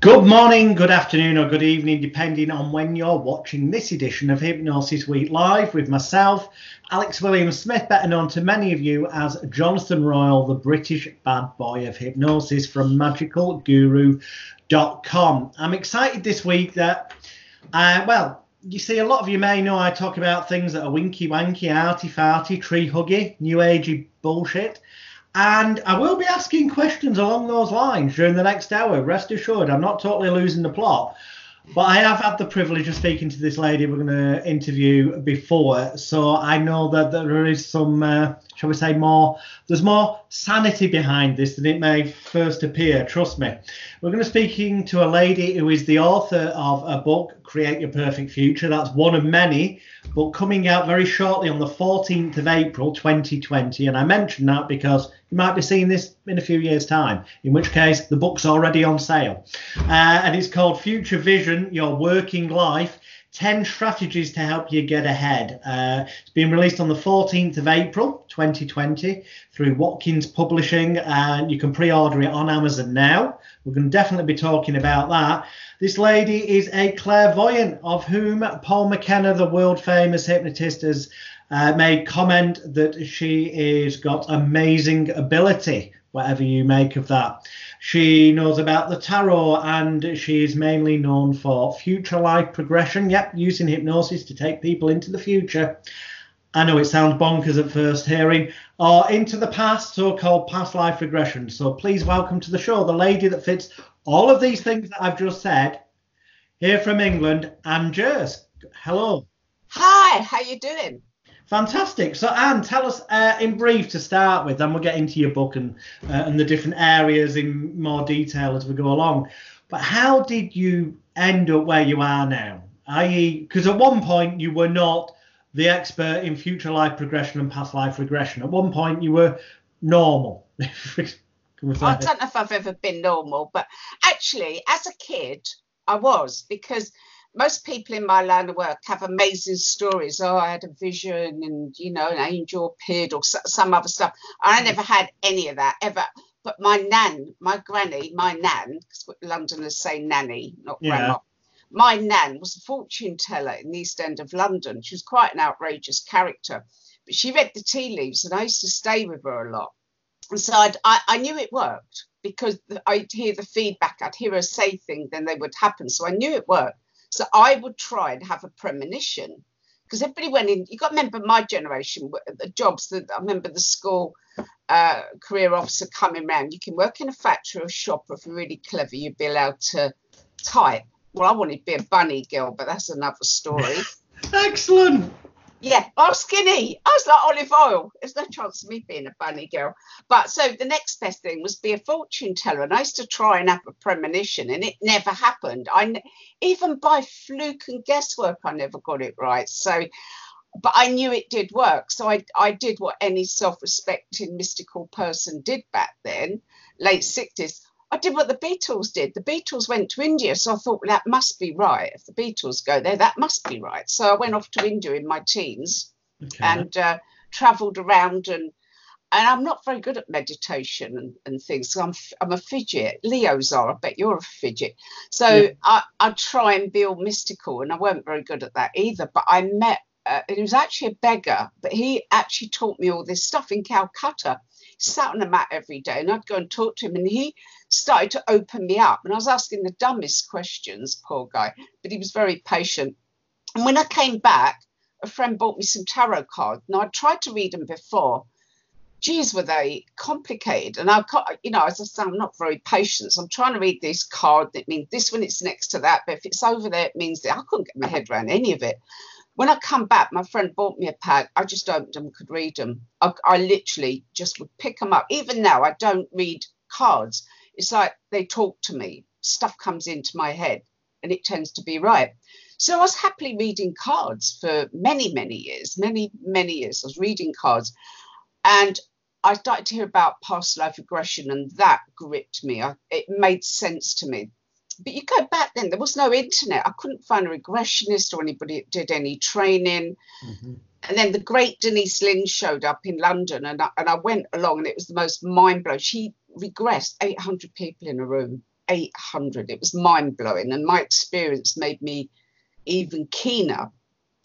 Good morning, good afternoon, or good evening, depending on when you're watching this edition of Hypnosis Week Live with myself, Alex William Smith, better known to many of you as Jonathan Royle, the British bad boy of hypnosis from magicalguru.com. I'm excited this week that, uh, well, you see, a lot of you may know I talk about things that are winky wanky, arty farty, tree huggy, new agey bullshit. And I will be asking questions along those lines during the next hour. Rest assured, I'm not totally losing the plot. But I have had the privilege of speaking to this lady we're going to interview before, so I know that there is some, uh, shall we say, more. There's more sanity behind this than it may first appear. Trust me. We're going to be speaking to a lady who is the author of a book, Create Your Perfect Future. That's one of many, but coming out very shortly on the 14th of April, 2020. And I mention that because you might be seeing this in a few years' time, in which case the book's already on sale. Uh, and it's called Future Vision Your Working Life 10 Strategies to Help You Get Ahead. Uh, it's been released on the 14th of April 2020 through Watkins Publishing, and you can pre order it on Amazon now. We're going to definitely be talking about that. This lady is a clairvoyant of whom Paul McKenna, the world famous hypnotist, has uh, made comment that she is got amazing ability, whatever you make of that. She knows about the tarot and she is mainly known for future life progression. Yep, using hypnosis to take people into the future. I know it sounds bonkers at first hearing, or into the past, so called past life regression. So please welcome to the show the lady that fits all of these things that I've just said. Here from England, Anne Jirsch. Hello. Hi, how you doing? Fantastic. So, Anne, tell us uh, in brief to start with, and we'll get into your book and uh, and the different areas in more detail as we go along. But how did you end up where you are now? I.e., because at one point you were not the expert in future life progression and past life regression. At one point you were normal. I don't know if I've ever been normal, but actually, as a kid, I was because most people in my line of work have amazing stories. Oh, I had a vision and, you know, an angel appeared or some other stuff. I mm-hmm. never had any of that ever. But my nan, my granny, my nan, because Londoners say nanny, not yeah. grandma. My nan was a fortune teller in the East End of London. She was quite an outrageous character, but she read the tea leaves, and I used to stay with her a lot. And so I'd, I, I knew it worked because I'd hear the feedback, I'd hear her say things, then they would happen. So I knew it worked. So I would try and have a premonition because everybody went in. You got to remember my generation, the jobs that I remember the school uh, career officer coming around. You can work in a factory or shop, or if you're really clever, you'd be allowed to type. Well, I wanted to be a bunny girl, but that's another story. Excellent. Yeah, I was skinny. I was like olive oil. There's no chance of me being a bunny girl. But so the next best thing was be a fortune teller. And I used to try and have a premonition, and it never happened. I even by fluke and guesswork, I never got it right. So, but I knew it did work. So I I did what any self-respecting mystical person did back then, late 60s. I did what the Beatles did. The Beatles went to India, so I thought well, that must be right. If the Beatles go there, that must be right. So I went off to India in my teens okay. and uh, travelled around and and I'm not very good at meditation and, and things. So I'm I'm a fidget. Leos are. I bet you're a fidget. So yeah. I I try and be all mystical, and I weren't very good at that either. But I met. Uh, it was actually a beggar, but he actually taught me all this stuff in Calcutta. Sat on a mat every day, and I'd go and talk to him, and he started to open me up. And I was asking the dumbest questions, poor guy, but he was very patient. And when I came back, a friend bought me some tarot cards. Now, I tried to read them before. Geez, were they complicated? And I, you know, as I say, I'm not very patient. So I'm trying to read this card that means this one it's next to that, but if it's over there, it means that I couldn't get my head around any of it. When I come back, my friend bought me a pack. I just opened them, could read them. I, I literally just would pick them up. Even now, I don't read cards it's like they talk to me, stuff comes into my head, and it tends to be right. So I was happily reading cards for many, many years, many, many years. I was reading cards. And I started to hear about past life regression, and that gripped me. I, it made sense to me. But you go back then, there was no internet. I couldn't find a regressionist or anybody that did any training. Mm-hmm. And then the great Denise Linn showed up in London, and I, and I went along, and it was the most mind blowing. She regressed 800 people in a room. 800. It was mind blowing, and my experience made me even keener.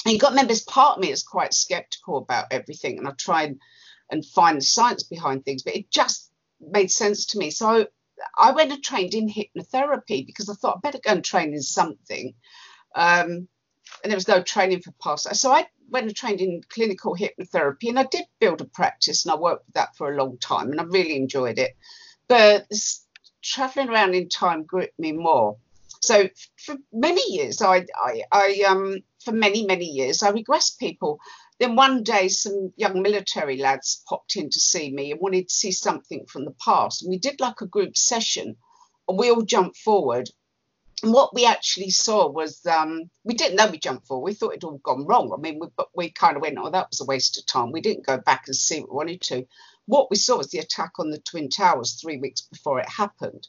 And you got to remember, part of me is quite skeptical about everything, and I try and, and find the science behind things, but it just made sense to me. So I went and trained in hypnotherapy because I thought I better go and train in something. Um, and there was no training for past. So I went and trained in clinical hypnotherapy and I did build a practice and I worked with that for a long time and I really enjoyed it. But traveling around in time gripped me more. So for many years, I, I, I um, for many, many years, I regressed people. Then one day, some young military lads popped in to see me and wanted to see something from the past. And we did like a group session and we all jumped forward and what we actually saw was um, we didn't know we jumped forward. We thought it all gone wrong. I mean, we, but we kind of went, oh, that was a waste of time. We didn't go back and see what we wanted to. What we saw was the attack on the Twin Towers three weeks before it happened,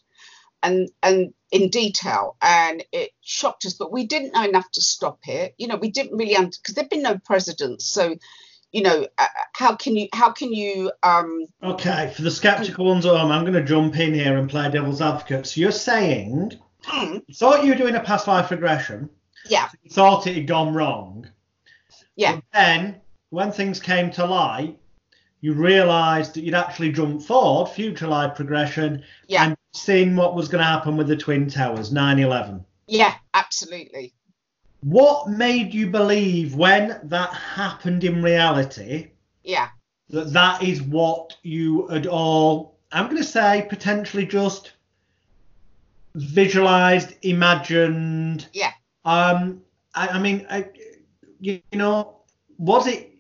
and and in detail, and it shocked us. But we didn't know enough to stop it. You know, we didn't really because there'd been no presidents, so you know uh, how can you how can you um okay for the skeptical ones at home i'm going to jump in here and play devil's advocate. So you're saying you thought you were doing a past life regression. Yeah. You thought it had gone wrong. Yeah. But then, when things came to light, you realised that you'd actually jumped forward, future life progression, Yeah. and seen what was going to happen with the Twin Towers, 9 11. yeah absolutely What made you believe when that happened in reality yeah that that is what you had all, I'm going to say, potentially just visualised, imagined? Yeah. Um, I, I mean, I, you, you know, was it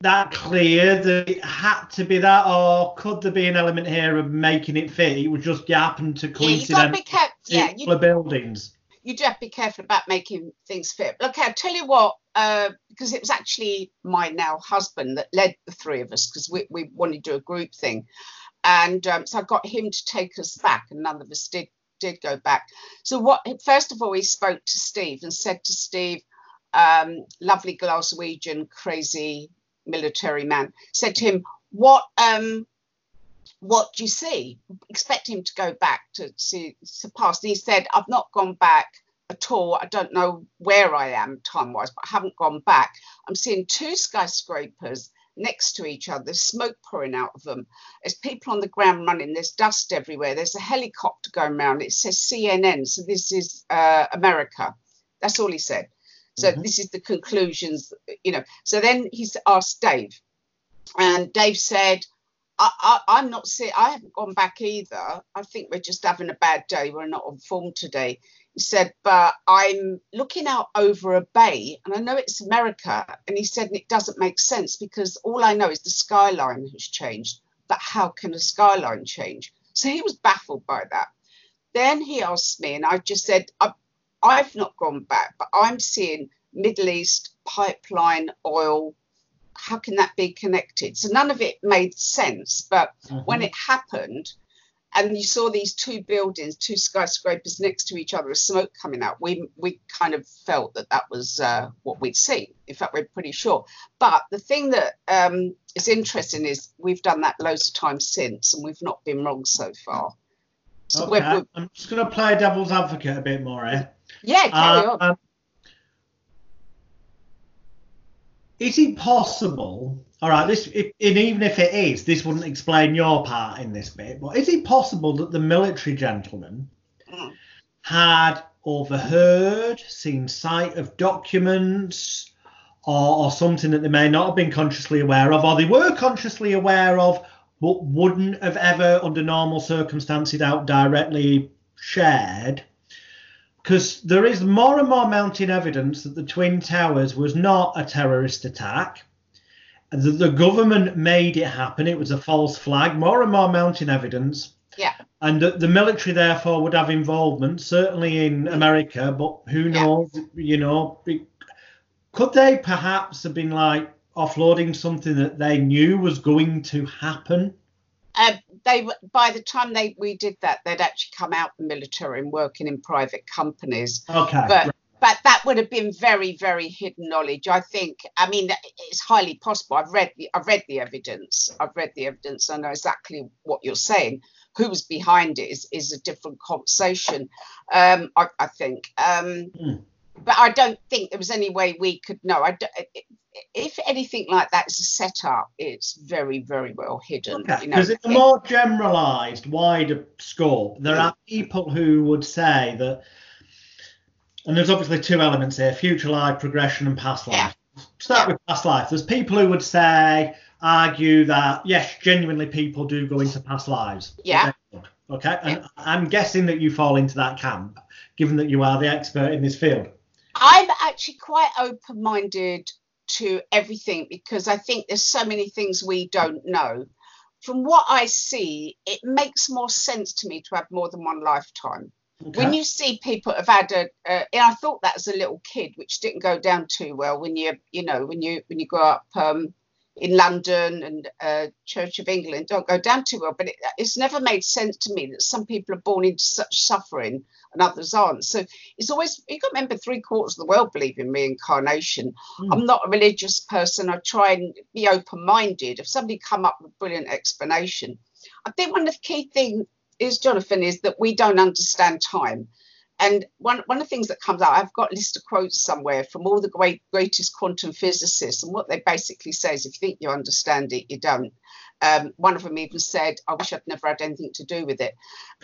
that clear that it had to be that, or could there be an element here of making it fit? It was just you happened to yeah you got to be coincidentally careful yeah you, the buildings. you do have to be careful about making things fit. Look, I'll tell you what, uh, because it was actually my now husband that led the three of us because we, we wanted to do a group thing. And um, so I got him to take us back, and none of us did did go back. So what? First of all, he spoke to Steve and said to Steve, um, lovely Glaswegian, crazy military man, said to him, "What um, what do you see?" Expect him to go back to see to pass. And he said, "I've not gone back at all. I don't know where I am time wise, but I haven't gone back. I'm seeing two skyscrapers." Next to each other, there's smoke pouring out of them. There's people on the ground running. There's dust everywhere. There's a helicopter going around. It says CNN. So this is uh, America. That's all he said. So Mhm. this is the conclusions, you know. So then he's asked Dave, and Dave said, I, I, I'm not see I haven't gone back either. I think we're just having a bad day. We're not on form today. He said, but I'm looking out over a bay and I know it's America. And he said, and it doesn't make sense because all I know is the skyline has changed. But how can a skyline change? So he was baffled by that. Then he asked me, and I just said, I, I've not gone back, but I'm seeing Middle East pipeline oil. How can that be connected? So none of it made sense. But when it happened, and you saw these two buildings, two skyscrapers next to each other, smoke coming out, we we kind of felt that that was uh, what we'd seen. In fact, we're pretty sure. But the thing that um, is interesting is we've done that loads of times since, and we've not been wrong so far. So Okay, we're, we're, I'm just going to play devil's advocate a bit more here. Yeah, carry Uh, on. um, is it possible? All right, this if, and even if it is, this wouldn't explain your part in this bit. But is it possible that the military gentleman Mm. had overheard, seen sight of documents, or, or something that they may not have been consciously aware of, or they were consciously aware of, but wouldn't have ever, under normal circumstances, out directly shared? Because there is more and more mounting evidence that the Twin Towers was not a terrorist attack. that the government made it happen. It was a false flag. More and more mounting evidence. Yeah. And that the military, therefore, would have involvement, certainly in America, but who Yeah. knows? You know, could they perhaps have been like offloading something that they knew was going to happen? Uh, they by the time they we did that, they'd actually come out the military and working in private companies. Okay. But but that would have been very, very hidden knowledge. I think. I mean, it's highly possible. I've read the, I've read the evidence. I've read the evidence. I know exactly what you're saying. Who was behind it is, is a different conversation. Um, I, I think. Um, Mm. But I don't think there was any way we could know. I if anything like that is a setup, it's very, very well hidden. Okay, you know. because in a more generalised, wider scope, there are people who would say that, and there's obviously two elements here: future life progression and past life. Start Yeah. with past life. There's people who would say, argue that yes, genuinely people do go into past lives. Yeah. Okay, and I'm guessing that you fall into that camp, given that you are the expert in this field. I'm actually quite open minded to everything because I think there's so many things we don't know. From what I see, it makes more sense to me to have more than one lifetime. Okay. When you see people have had a, uh, and I thought that as a little kid, which didn't go down too well when you, you know, when you when you grow up um, in London and uh, Church of England, don't go down too well. But it, it's never made sense to me that some people are born into such suffering and others aren't. So it's always you got to remember three quarters of the world believe in reincarnation. Hmm. I'm not a religious person. I try and be open minded. If somebody come up with a brilliant explanation, I think one of the key things is Jonathan is that we don't understand time. And one, one of the things that comes out, I've got a list of quotes somewhere from all the great greatest quantum physicists, and what they basically say is if you think you understand it, you don't. Um, one of them even said, "I wish I'd never had anything to do with it."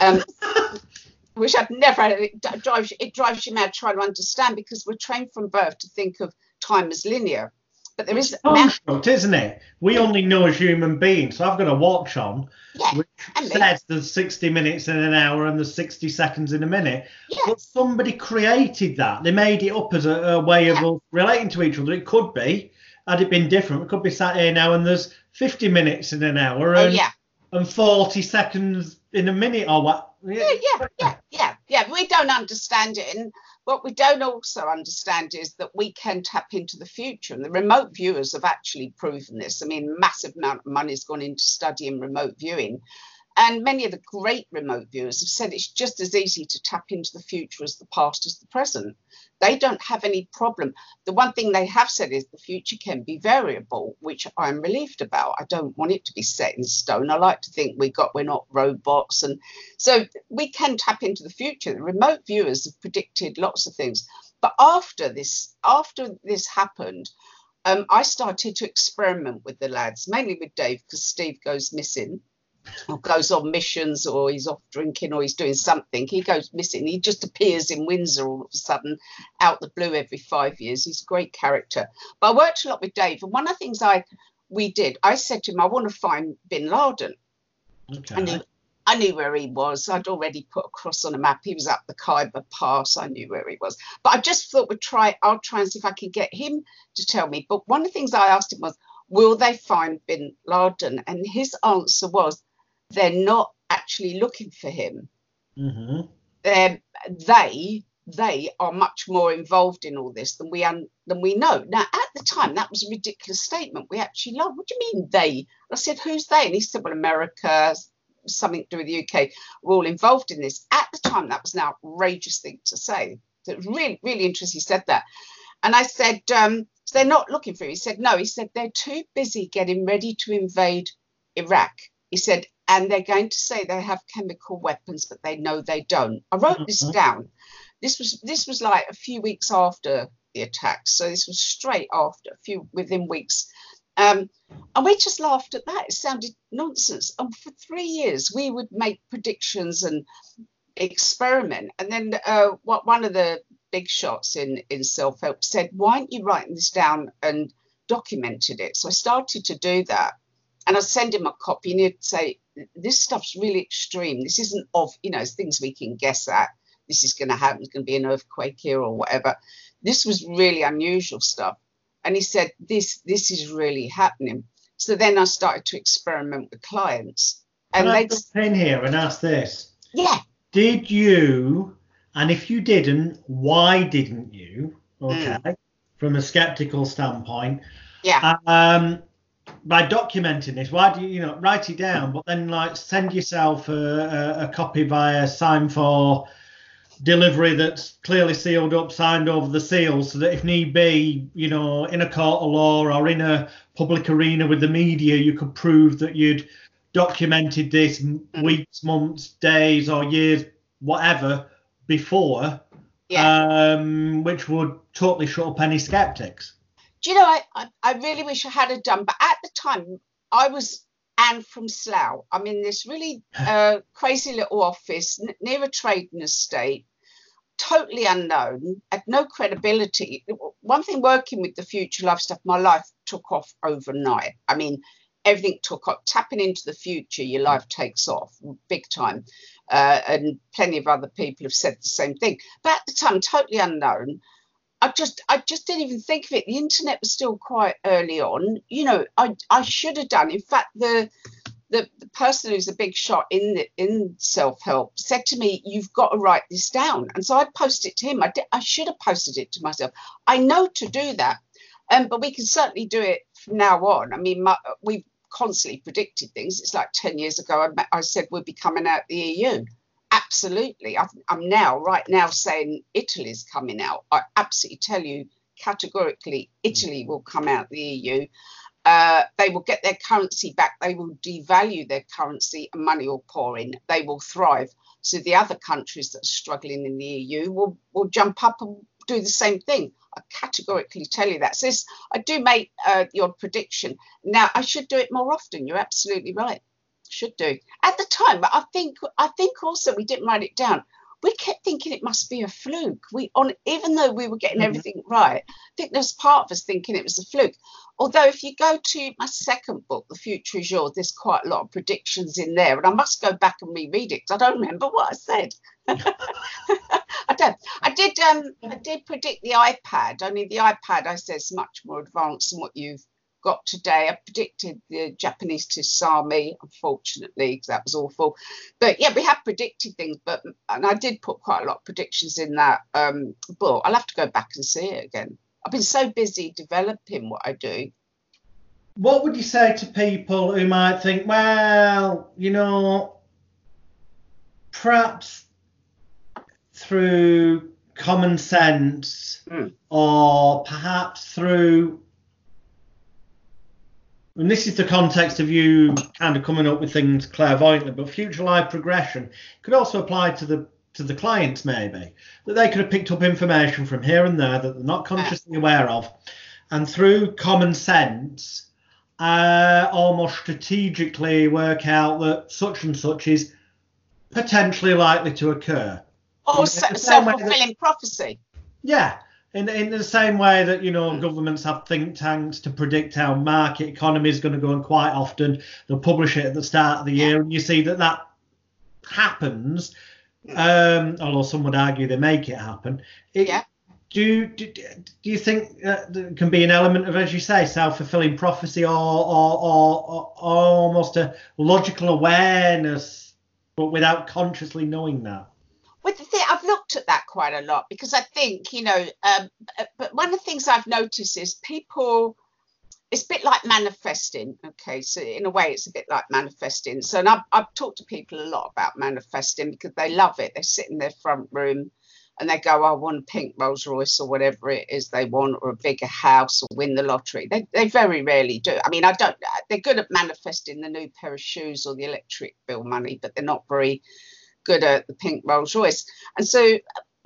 Um, wish I'd never had it. Drives it drives you mad trying to understand because we're trained from birth to think of time as linear, but there is construct, isn't it? We only know as human beings. So I've got a watch on, yeah, which and says there's 60 minutes in an hour and there's 60 seconds in a minute. yeah, But somebody created that. They made it up as a, a way of Yeah. us relating to each other. It could be, had it been different, we could be sat here now and there's 50 minutes in an hour oh yeah. and 40 seconds in a minute or what. Yeah, yeah, yeah, yeah, yeah. We don't understand it, and what we don't also understand is that we can tap into the future. And the remote viewers have actually proven this. I mean, massive amount of money has gone into studying remote viewing, and many of the great remote viewers have said it's just as easy to tap into the future as the past as the present. They don't have any problem. The one thing they have said is the future can be variable, which I'm relieved about. I don't want it to be set in stone. I like to think we got we're not robots and so we can tap into the future. The remote viewers have predicted lots of things. But after this, after this happened, um, I started to experiment with the lads, mainly with Dave, because Steve goes missing or goes on missions or he's off drinking or he's doing something. He goes missing. He just appears in Windsor all of a sudden out the blue every five years. He's a great character. But I worked a lot with Dave. And one of the things I we did, I said to him, I want to find bin Laden. Okay. knew I knew where he was. I'd already put a cross on a map. He was up the Khyber Pass. I knew where he was. But I just thought we'd try. I'll try and see if I can get him to tell me. But one of the things I asked him was, "Will they find Bin Laden?" And his answer was, "They're not actually looking for him. hmm They're, they they are much more involved in all this than we un, than we know." Now, at the time, that was a ridiculous statement. We actually love. What do you mean they? I said, "Who's they?" And he said, "Well, America." something to do with the UK We're all involved in this. At the time, that was an outrageous thing to say. So it was really, really interesting he said that. And I said, um, so they're not looking for him. He said, no. He said, they're too busy getting ready to invade Iraq. He said, and they're going to say they have chemical weapons, but they know they don't. I wrote this Mhm. down. This was this was like a few weeks after the attacks. So this was straight after, a few within weeks. Um, and we just laughed at that. It sounded nonsense. And for three years, we would make predictions and experiment. And then uh, what one of the big shots in, in self help said, Why aren't you writing this down and documented it? So I started to do that. And I'd send him a copy and he'd say, This stuff's really extreme. This isn't of, you know, things we can guess at. This is going to happen. There's going to be an earthquake here or whatever. This was really unusual stuff and he said this this is really happening so then i started to experiment with clients and Can I they jump in here and ask this? yeah Did you, and if you didn't, why didn't you? Okay, from a skeptical standpoint, yeah um, by documenting this, why do you, you know, write it down, but then like send yourself a, a, a copy via sign for delivery that's clearly sealed up, signed over the seal, so that if need be, you know, in a court of law or in a public arena with the media, you could prove that you'd documented this weeks, months, days, or years, whatever, before, yeah. um, which would totally shut up any skeptics. Do you know, I, I, I really wish I had it done, but at the time, I was Anne from Slough. I'm in this really uh, crazy little office n- near a trading estate, totally unknown, had no credibility. One thing working with the future life stuff, my life took off overnight. I mean, everything took off. Tapping into the future, your life takes off big time. Uh, and plenty of other people have said the same thing. But at the time, totally unknown. I just I just didn't even think of it. The internet was still quite early on. You know, I I should have done. In fact, the the, the person who's a big shot in the, in self help said to me, "You've got to write this down." And so I posted it to him. I did, I should have posted it to myself. I know to do that, um, but we can certainly do it from now on. I mean, my, we've constantly predicted things. It's like ten years ago. I, I said we'd be coming out the EU absolutely. I, am now, right now, saying Italy's coming out. I absolutely tell you categorically, Italy will come out the EU. Uh, they will get their currency back. They will devalue their currency and money will pour in. They will thrive. So the other countries that are struggling in the EU will, will jump up and do the same thing. I categorically tell you that. So this, I do make uh, odd prediction. Now, I should do it more often. You're absolutely right should do. At the time, but I think I think also we didn't write it down. We kept thinking it must be a fluke. We on even though we were getting mm-hmm. everything right, I think there's part of us thinking it was a fluke. Although if you go to my second book, The Future is Yours, there's quite a lot of predictions in there, and I must go back and reread it because I don't remember what I said. I don't. I did. Um, I did predict the iPad. Only the iPad, I said, is much more advanced than what you've got today. I predicted the Japanese tsunami, unfortunately, because that was awful. But yeah, we have predicted things, but and I did put quite a lot of predictions in that um, book. I'll have to go back and see it again. I've been so busy developing what I do. What would you say to people who might think, well, you know, perhaps through common sense mm. or perhaps through and this is the context of you kind of coming up with things clairvoyantly, but future life progression could also apply to the to the clients maybe that they could have picked up information from here and there that they're not consciously aware of, and through common sense, uh, almost strategically work out that such and such is potentially likely to occur. Or self fulfilling prophecy. Yeah, in, in the same way that you know governments have think tanks to predict how market economy is going to go and quite often they'll publish it at the start of the year and you see that that happens um, although some would argue they make it happen. It, yeah. do, do, do you think there can be an element of, as you say, self-fulfilling prophecy, or, or, or, or almost a logical awareness, but without consciously knowing that? with the thing, I've that quite a lot because I think, you know, um, but one of the things I've noticed is people, it's a bit like manifesting. Okay, so in a way, it's a bit like manifesting. So, and I've, I've talked to people a lot about manifesting because they love it. They sit in their front room and they go, I want a pink Rolls Royce or whatever it is they want, or a bigger house, or win the lottery. They, they very rarely do. I mean, I don't, they're good at manifesting the new pair of shoes or the electric bill money, but they're not very good at the pink Rolls Royce. And so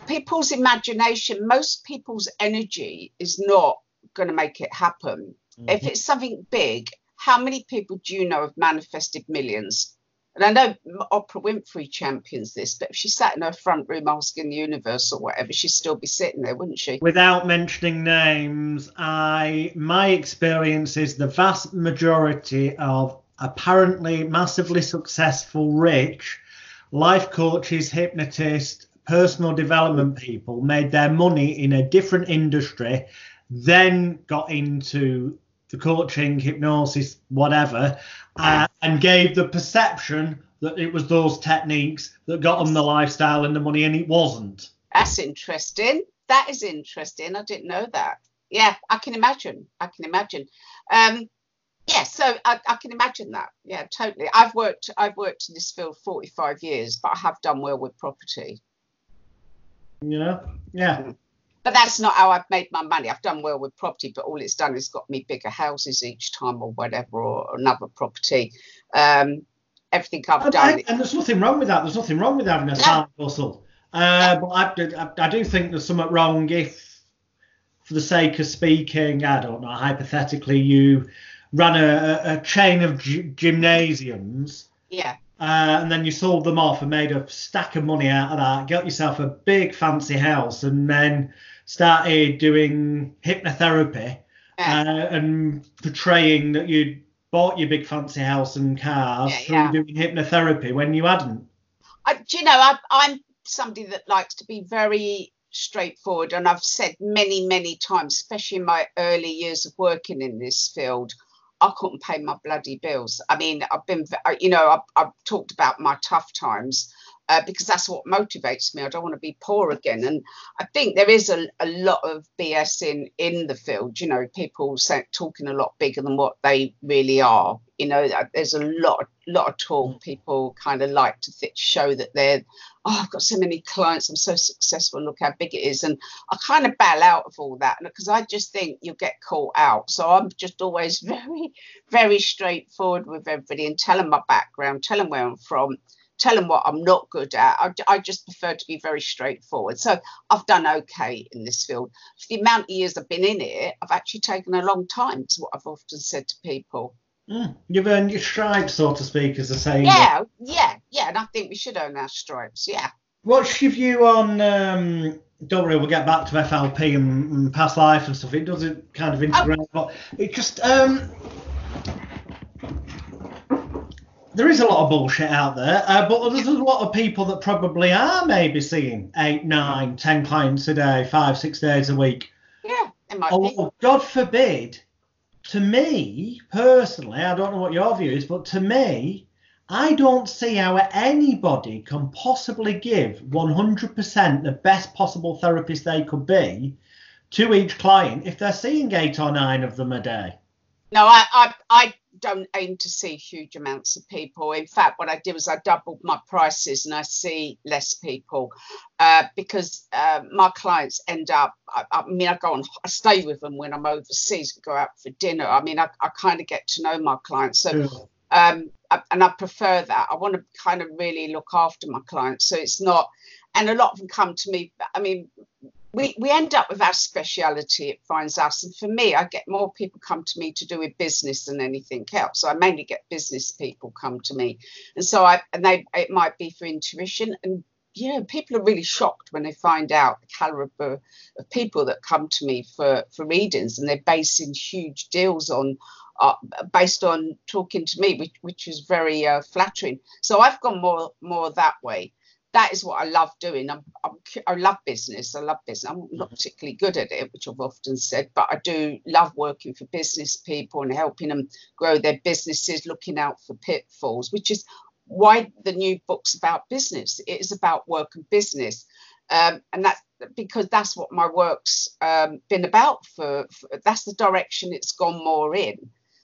people's imagination, most people's energy is not going to make it happen. Mm-hmm. If it's something big, how many people do you know have manifested millions? And I know Oprah Winfrey champions this, but if she sat in her front room asking the universe or whatever, she'd still be sitting there, wouldn't she? Without mentioning names, I my experience is the vast majority of apparently massively successful rich life coaches, hypnotists, personal development people made their money in a different industry, then got into the coaching, hypnosis, whatever, uh, and gave the perception that it was those techniques that got them the lifestyle and the money, and it wasn't. That's interesting. That is interesting. I didn't know that. Yeah, I can imagine. I can imagine. Um, yeah, so I, I, can imagine that. Yeah, totally. I've worked I've worked in this field 45 years, but I have done well with property. You know? Yeah. But that's not how I've made my money. I've done well with property, but all it's done is got me bigger houses each time or whatever, or another property. Um, everything I've And, done. and- and there's nothing wrong with that. There's nothing wrong with having a side hustle. Uh, but I, I, I do think there's something wrong if, for the sake of speaking, I don't know, hypothetically, you ran a, a- a chain of gy- gymnasiums yeah, uh, and then you sold them off and made a stack of money out of that, got yourself a big fancy house, and then started doing hypnotherapy yeah. uh, and portraying that you'd bought your big fancy house and cars Yeah, through yeah. doing hypnotherapy when you hadn't. I, do you know, I, I'm somebody that likes to be very straightforward, and I've said many, many times, especially in my early years of working in this field, I couldn't pay my bloody bills. I mean, I've been, you know, I've, I've talked about my tough times. Uh, because that's what motivates me. I don't want to be poor again, and I think there is a, a lot of BS in in the field. You know, people say, talking a lot bigger than what they really are. You know, uh, there's a lot lot of talk. People kind of like to th- show that they're, oh, I've got so many clients, I'm so successful, look how big it is. And I kind of bail out of all that because I just think you'll get caught out. So I'm just always very, very straightforward with everybody and tell them my background, tell them where I'm from, tell them what I'm not good at. I, I just prefer to be very straightforward. So I've done okay in this field. For the amount of years I've been in it, I've actually taken a long time, is what I've often said to people. Mm. You've earned your stripes, so to speak, as the saying. Yeah, yeah, yeah. And I think we should own our stripes. Yeah. What's your view on? Um, don't worry, we'll get back to FLP and, and past life and stuff. It doesn't kind of integrate, but it just um, there is a lot of bullshit out there. Uh, but there's a lot of people that probably are maybe seeing eight, nine, ten clients a day, five, six days a week. Yeah, it might be. Although, God forbid, to me personally, I don't know what your view is, but to me, I don't see how anybody can possibly give 100% the best possible therapist they could be to each client if they're seeing eight or nine of them a day. No, I, I, I don't aim to see huge amounts of people. In fact, what I did was I doubled my prices and I see less people uh, because uh, my clients end up. I, I mean, I go on, I stay with them when I'm overseas. We go out for dinner. I mean, I, I kind of get to know my clients. So um, I- and I prefer that. I want to kind of really look after my clients, so it's not. And a lot of them come to me. I mean, we we end up with our speciality. It finds us, and for me, I get more people come to me to do with business than anything else. So I mainly get business people come to me, and so I and they it might be for intuition and. You know, people are really shocked when they find out the caliber of people that come to me for, for readings, and they're basing huge deals on uh, based on talking to me, which, which is very uh, flattering. So I've gone more more that way. That is what I love doing. I'm, I'm, I love business. I love business. I'm not particularly good at it, which I've often said, but I do love working for business people and helping them grow their businesses, looking out for pitfalls, which is why the new book's about business. It is about work and business. Um, and that's because that's what my work's um, been about for, for that's the direction it's gone more in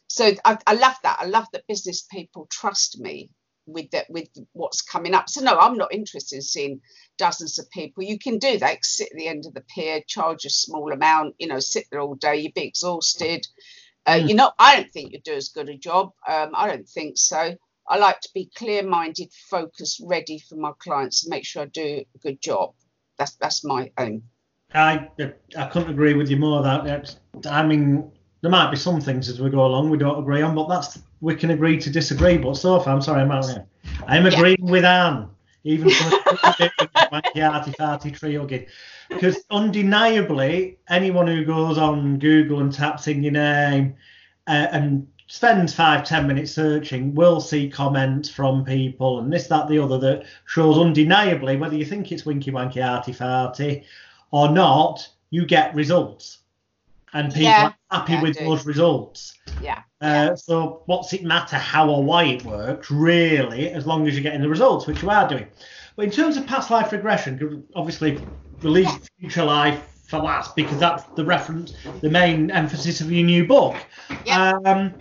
so I, I love that. I love that business people trust me with that with what's coming up. So no, I'm not interested in seeing dozens of people. You can do that. Sit at the end of the pier, charge a small amount. You know, sit there all day. You'd be exhausted. Uh, Mm. You know, I don't think you do as good a job. Um, I don't think so. I like to be clear-minded, focused, ready for my clients, and make sure I do a good job. That's that's my aim. I I couldn't agree with you more. That I mean, there might be some things as we go along we don't agree on, but that's we can agree to disagree. But so far, I'm sorry, I'm out here. I'm Yeah. agreeing with Anne, even from a bit wanky arty farty tree because undeniably, anyone who goes on Google and taps in your name uh, and spends five ten minutes searching will see comments from people and this that the other that shows undeniably whether you think it's winky wanky arty farty or not, you get results. And people Yeah, are happy yeah, with those results. Yeah. Uh, so what's it matter how or why it works, really, as long as you're getting the results, which you are doing. But in terms of past life regression, obviously release leave future life for last because that's the reference, the main emphasis of your new book. Yeah. Um,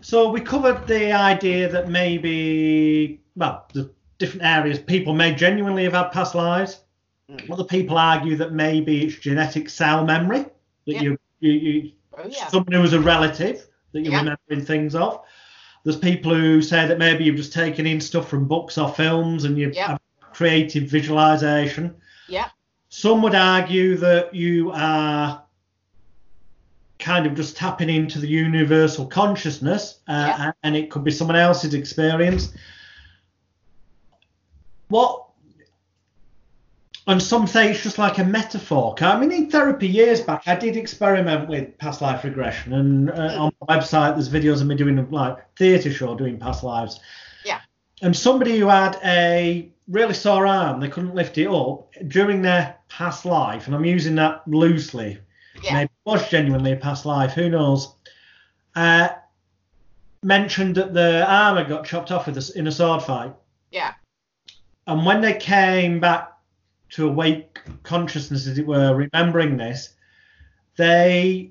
so we covered the idea that maybe, well, the different areas people may genuinely have had past lives. Mm. Other people argue that maybe it's genetic cell memory that Yeah. you, you, you Oh yeah. someone who was a relative that you're Yeah. remembering things of. There's people who say that maybe you've just taken in stuff from books or films and you've have creative visualization. Yeah. Some would argue that you are kind of just tapping into the universal consciousness uh, and it could be someone else's experience. What and some say it's just like a metaphor. I mean, in therapy years back, I did experiment with past life regression, and uh, on my website, there's videos of me doing a like theatre show doing past lives. Yeah. And somebody who had a really sore arm, they couldn't lift it up during their past life, and I'm using that loosely. Yeah. Maybe it was genuinely a past life. Who knows? Uh, mentioned that the arm had got chopped off with a, in a sword fight. Yeah. And when they came back to awake consciousness, as it were, remembering this, they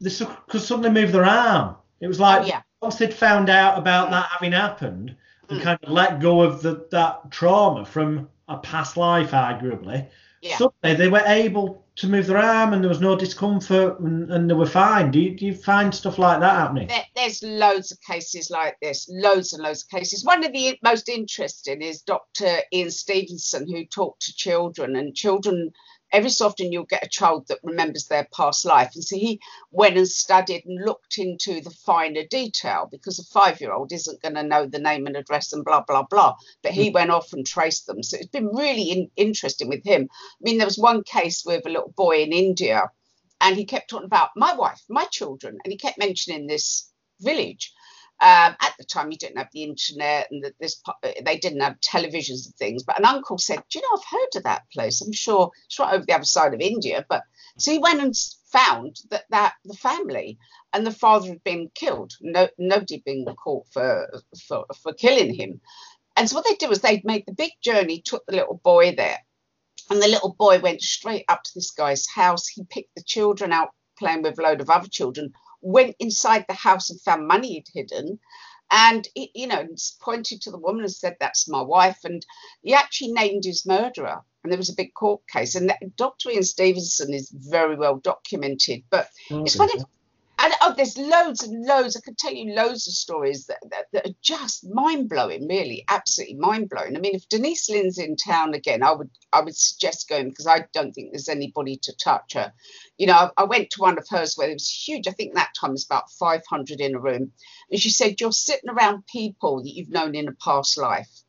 this could suddenly move their arm. It was like yeah. once they'd found out about that having happened and Mm. kind of let go of the, that trauma from a past life, arguably, Yeah. suddenly they were able to move their arm and there was no discomfort and, and they were fine. Do you, do you find stuff like that happening? There, there's loads of cases like this, loads and loads of cases. One of the most interesting is Dr. Ian Stevenson, who talked to children, and children. Every so often, you'll get a child that remembers their past life, and so he went and studied and looked into the finer detail because a five-year-old isn't going to know the name and address and blah blah blah. But he hmm. went off and traced them, so it's been really in, interesting with him. I mean, there was one case with a little boy in India and he kept talking about my wife, my children, and he kept mentioning this village. Um, at the time, you didn't have the internet, and this they didn't have televisions and things. But an uncle said, "Do you know I've heard of that place? I'm sure it's right over the other side of India." But so he went and found that that the family and the father had been killed. No, nobody had been caught for for for killing him. And so what they did was they'd made the big journey, took the little boy there, and the little boy went straight up to this guy's house. He picked the children out playing with a load of other children, went inside the house and found money he'd hidden. And, he- you know, pointed to the woman and said, That's my wife. And he actually named his murderer. And there was a big court case. And that, Dr. Ian Stevenson is very well documented. But it's mm-hmm. one of and oh, there's loads and loads. I could tell you loads of stories that, that, that are just mind blowing, really, absolutely mind blowing. I mean, if Denise Linn's in town again, I would I would suggest going because I don't think there's anybody to touch her. You know, I, I went to one of hers where it was huge. I think that time was about 500 in a room, and she said you're sitting around people that you've known in a past life.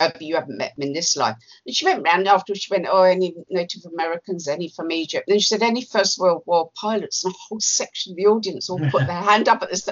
Uh, but you haven't met them in this life. And she went round after she went, Oh, any Native Americans, any from Egypt? And then she said, Any First World War pilots? And a whole section of the audience all put their hand up at this.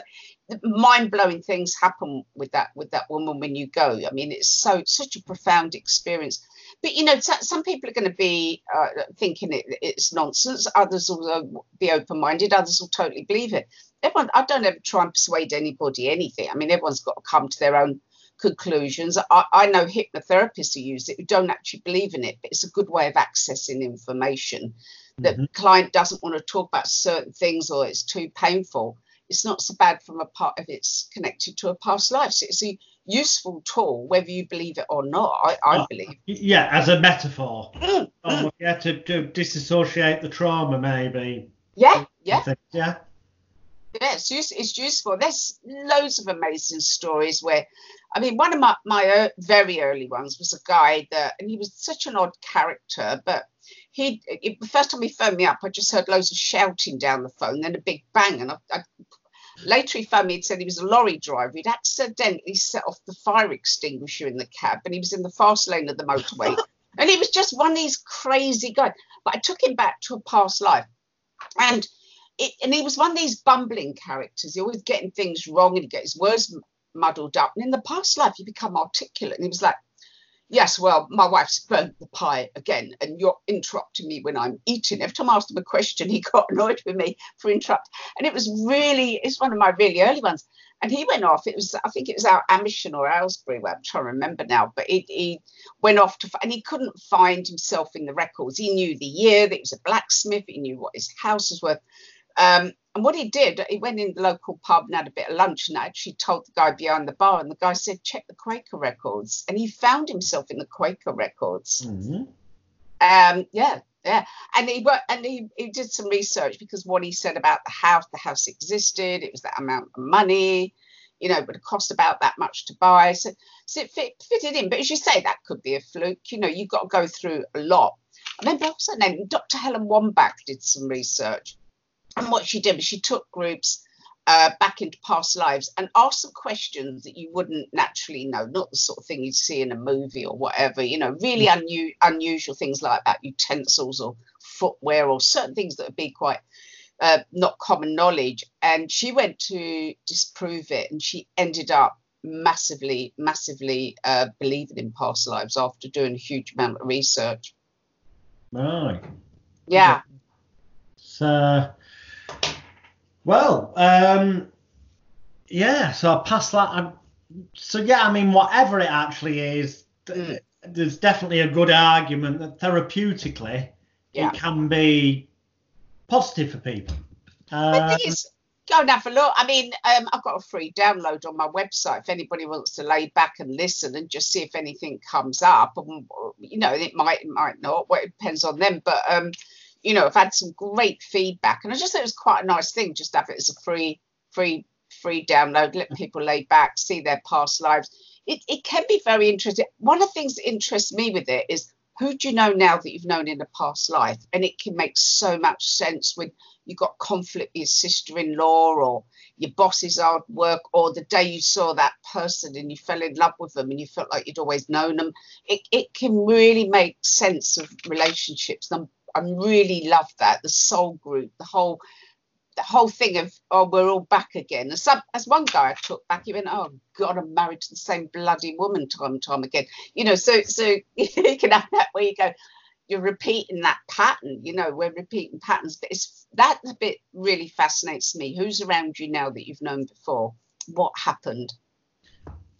Mind blowing things happen with that with that woman when you go. I mean, it's so such a profound experience. But you know, so- some people are going to be uh, thinking it, it's nonsense. Others will be open minded. Others will totally believe it. Everyone, I don't ever try and persuade anybody anything. I mean, everyone's got to come to their own conclusions. I, I know hypnotherapists who use it who don't actually believe in it, but it's a good way of accessing information. That Mhm. client doesn't want to talk about certain things or it's too painful. It's not so bad from a part if it's connected to a past life. So it's a useful tool, whether you believe it or not. I, I Oh. believe. Yeah, as a metaphor. Mm, Oh, yeah, to, to disassociate the trauma, maybe. Yeah, yeah. Yeah. Yeah, it's, use, it's useful. There's loads of amazing stories where, I mean, one of my, my very early ones was a guy that, and he was such an odd character, but he, it, the first time he phoned me up, I just heard loads of shouting down the phone, then a big bang. And I, I, later he phoned me and said he was a lorry driver. He'd accidentally set off the fire extinguisher in the cab and he was in the fast lane of the motorway. and he was just one of these crazy guys. But I took him back to a past life. And it, and he was one of these bumbling characters. He was always getting things wrong and he get his words muddled up. And in the past life, you become articulate. And he was like, "Yes, well, my wife's burnt the pie again, and you're interrupting me when I'm eating." Every time I asked him a question, he got annoyed with me for interrupt. And it was really, it's one of my really early ones. And he went off. It was, I think it was out Amersham or Aylesbury, where I'm trying to remember now. But he, he went off to, and he couldn't find himself in the records. He knew the year that he was a blacksmith. He knew what his house was worth. Um, And what he did, he went in the local pub and had a bit of lunch and actually told the guy behind the bar. And the guy said, check the Quaker records. And he found himself in the Quaker records. Mhm. Um, yeah, yeah. And he and he, he did some research because what he said about the house, the house existed, it was that amount of money, you know, it would have cost about that much to buy. So, so it fit, fitted in. But as you say, that could be a fluke. You know, you've got to go through a lot. I remember also named Dr. Helen Wambach did some research. And what she did was she took groups uh, back into past lives and asked some questions that you wouldn't naturally know, not the sort of thing you'd see in a movie or whatever, you know, really unu- unusual things like that, utensils or footwear or certain things that would be quite uh, not common knowledge. And she went to disprove it and she ended up massively, massively uh, believing in past lives after doing a huge amount of research. Right. Yeah. So, well, um, yeah. So I passed that. I, so yeah, I mean, whatever it actually is, Mm. there's definitely a good argument that therapeutically Yeah. it can be positive for people. Um, is, go and have a look. I mean, um, I've got a free download on my website if anybody wants to lay back and listen and just see if anything comes up. And, you know, it might, it might not. Well, it depends on them. But, um, you know, I've had some great feedback, and I just thought it was quite a nice thing just to have it as a free, free, free download. Let people lay back, see their past lives. It, it can be very interesting. One of the things that interests me with it is who do you know now that you've known in a past life, and it can make so much sense when you got conflict with your sister-in-law or your boss's hard work or the day you saw that person and you fell in love with them and you felt like you'd always known them it, it can really make sense of relationships and i really love that the soul group the whole the whole thing of oh we're all back again. Some as one guy I took back he went oh god i'm married to the same bloody woman time and time again. You know so so you can have that where you go you're repeating that pattern you know we're repeating patterns. But it's that bit really fascinates me. Who's around you now that you've known before? What happened?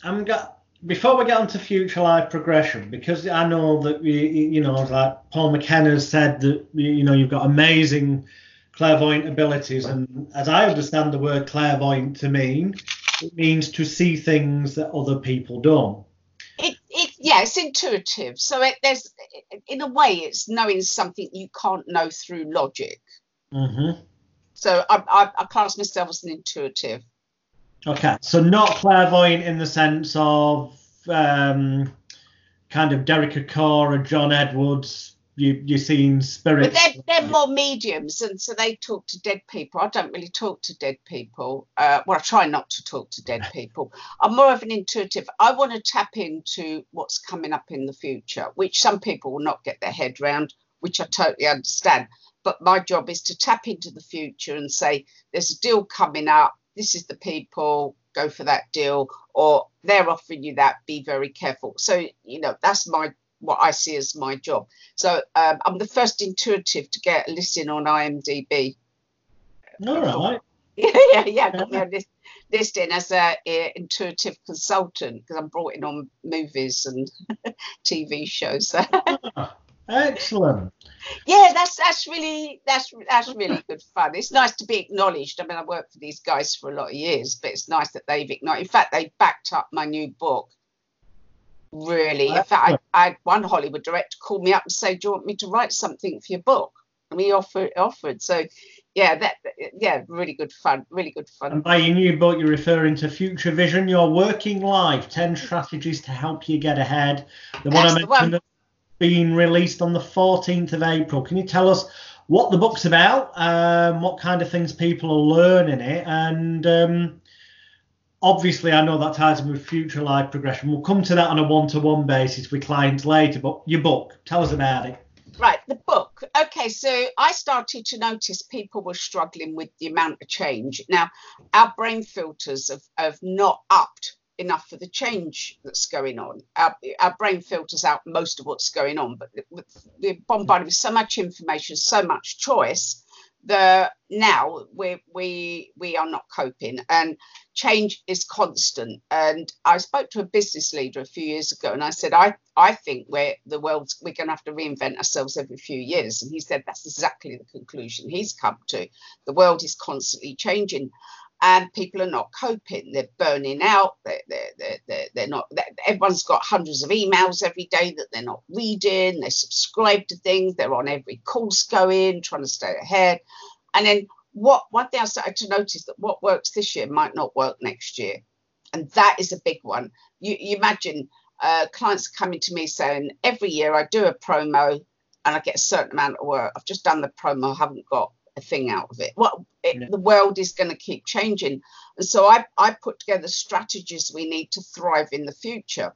I'm got before we get on to future life progression, because I know that you, you know, like Paul McKenna said that you know you've got amazing clairvoyant abilities, and as I understand the word clairvoyant to mean, it means to see things that other people don't. it, it yeah it's intuitive. So it, there's in a way it's knowing something you can't know through logic. Hmm so I, I, I class myself as an intuitive Okay, so not clairvoyant in the sense of um, kind of Derek Acorah, John Edwards. You you seen but spirits. they're, they're more mediums and so they talk to dead people. I don't really talk to dead people. Uh, well i try not to talk to dead people. I'm more of an intuitive. I want to tap into what's coming up in the future which some people will not get their head round which i totally understand. But my job is to tap into the future and say there's a deal coming up this is the people go for that deal or they're offering you that be very careful. So you know that's my what i see as my job. So um, i'm the first intuitive to get a listing on imdb All right. yeah yeah yeah got me on this listing as a, a intuitive consultant because i'm brought in on movies and tv shows. Ah, excellent. yeah that's that's really that's that's really good fun. It's nice to be acknowledged. I mean i worked for these guys for a lot of years but it's nice that they've acknowledged in fact they backed up my new book. Really. In fact I, I had one hollywood director call me up and say do you want me to write something for your book? And we offered offered. So yeah that yeah really good fun really good fun. And by your new book, you're referring to Future Vision, Your Working Life 10 Strategies to Help You Get Ahead. The one That's I the mentioned one. Being released on the 14th of April. Can you tell us what the book's about, um, what kind of things people are learning it, and um, obviously I know that ties in with future life progression. We'll come to that on a one-to-one basis with clients later, but your book, tell us about it. Right, the book. Okay, so I started to notice people were struggling with the amount of change. Now, our brain filters have, have not upped enough for the change that's going on. Our, our brain filters out most of what's going on, but we're bombarded with so much information, so much choice that now we we we are not coping. And change is constant. And i spoke to a business leader a few years ago and i said i i think we're the world's we're going to have to reinvent ourselves every few years. And he said that's exactly the conclusion he's come to. The world is constantly changing and people are not coping. They're burning out. They're, they're, they're, they're not they're, everyone's got hundreds of emails every day that they're not reading. They're subscribed to things. They're on every course going trying to stay ahead. And then what one thing i started to notice that what works this year might not work next year. And that is a big one. You, you imagine uh, clients coming to me saying every year i do a promo and i get a certain amount of work. I've just done the promo. I haven't got a thing out of it. What it, yeah. the world is going to keep changing, and so I I put together strategies we need to thrive in the future.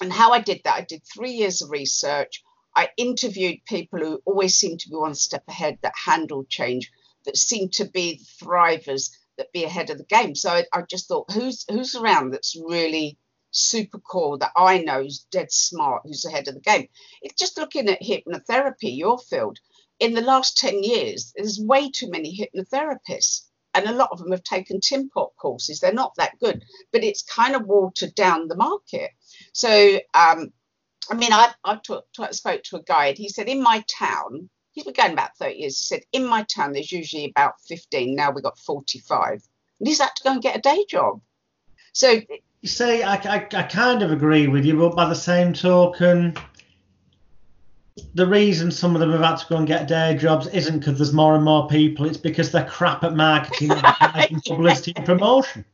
And how I did that, I did three years of research. I interviewed people who always seem to be one step ahead, that handle change, that seem to be the thrivers, that be ahead of the game. So I, I just thought, who's who's around that's really super cool that I know is dead smart, who's ahead of the game. It's just looking at hypnotherapy, your field in the last 10 years, there's way too many hypnotherapists. And a lot of them have taken Tim Pot courses. They're not that good, but it's kind of watered down the market. So, um, I mean, I, I talk, talk, spoke to a guide. He said, in my town, he's been going about 30 years. He said, in my town, there's usually about 15. Now we've got 45. And he's had to go and get a day job. So, you see, I, I, I kind of agree with you, but by the same token, the reason some of them have had to go and get day jobs isn't because there's more and more people. It's because they're crap at marketing, and publicity, and promotion.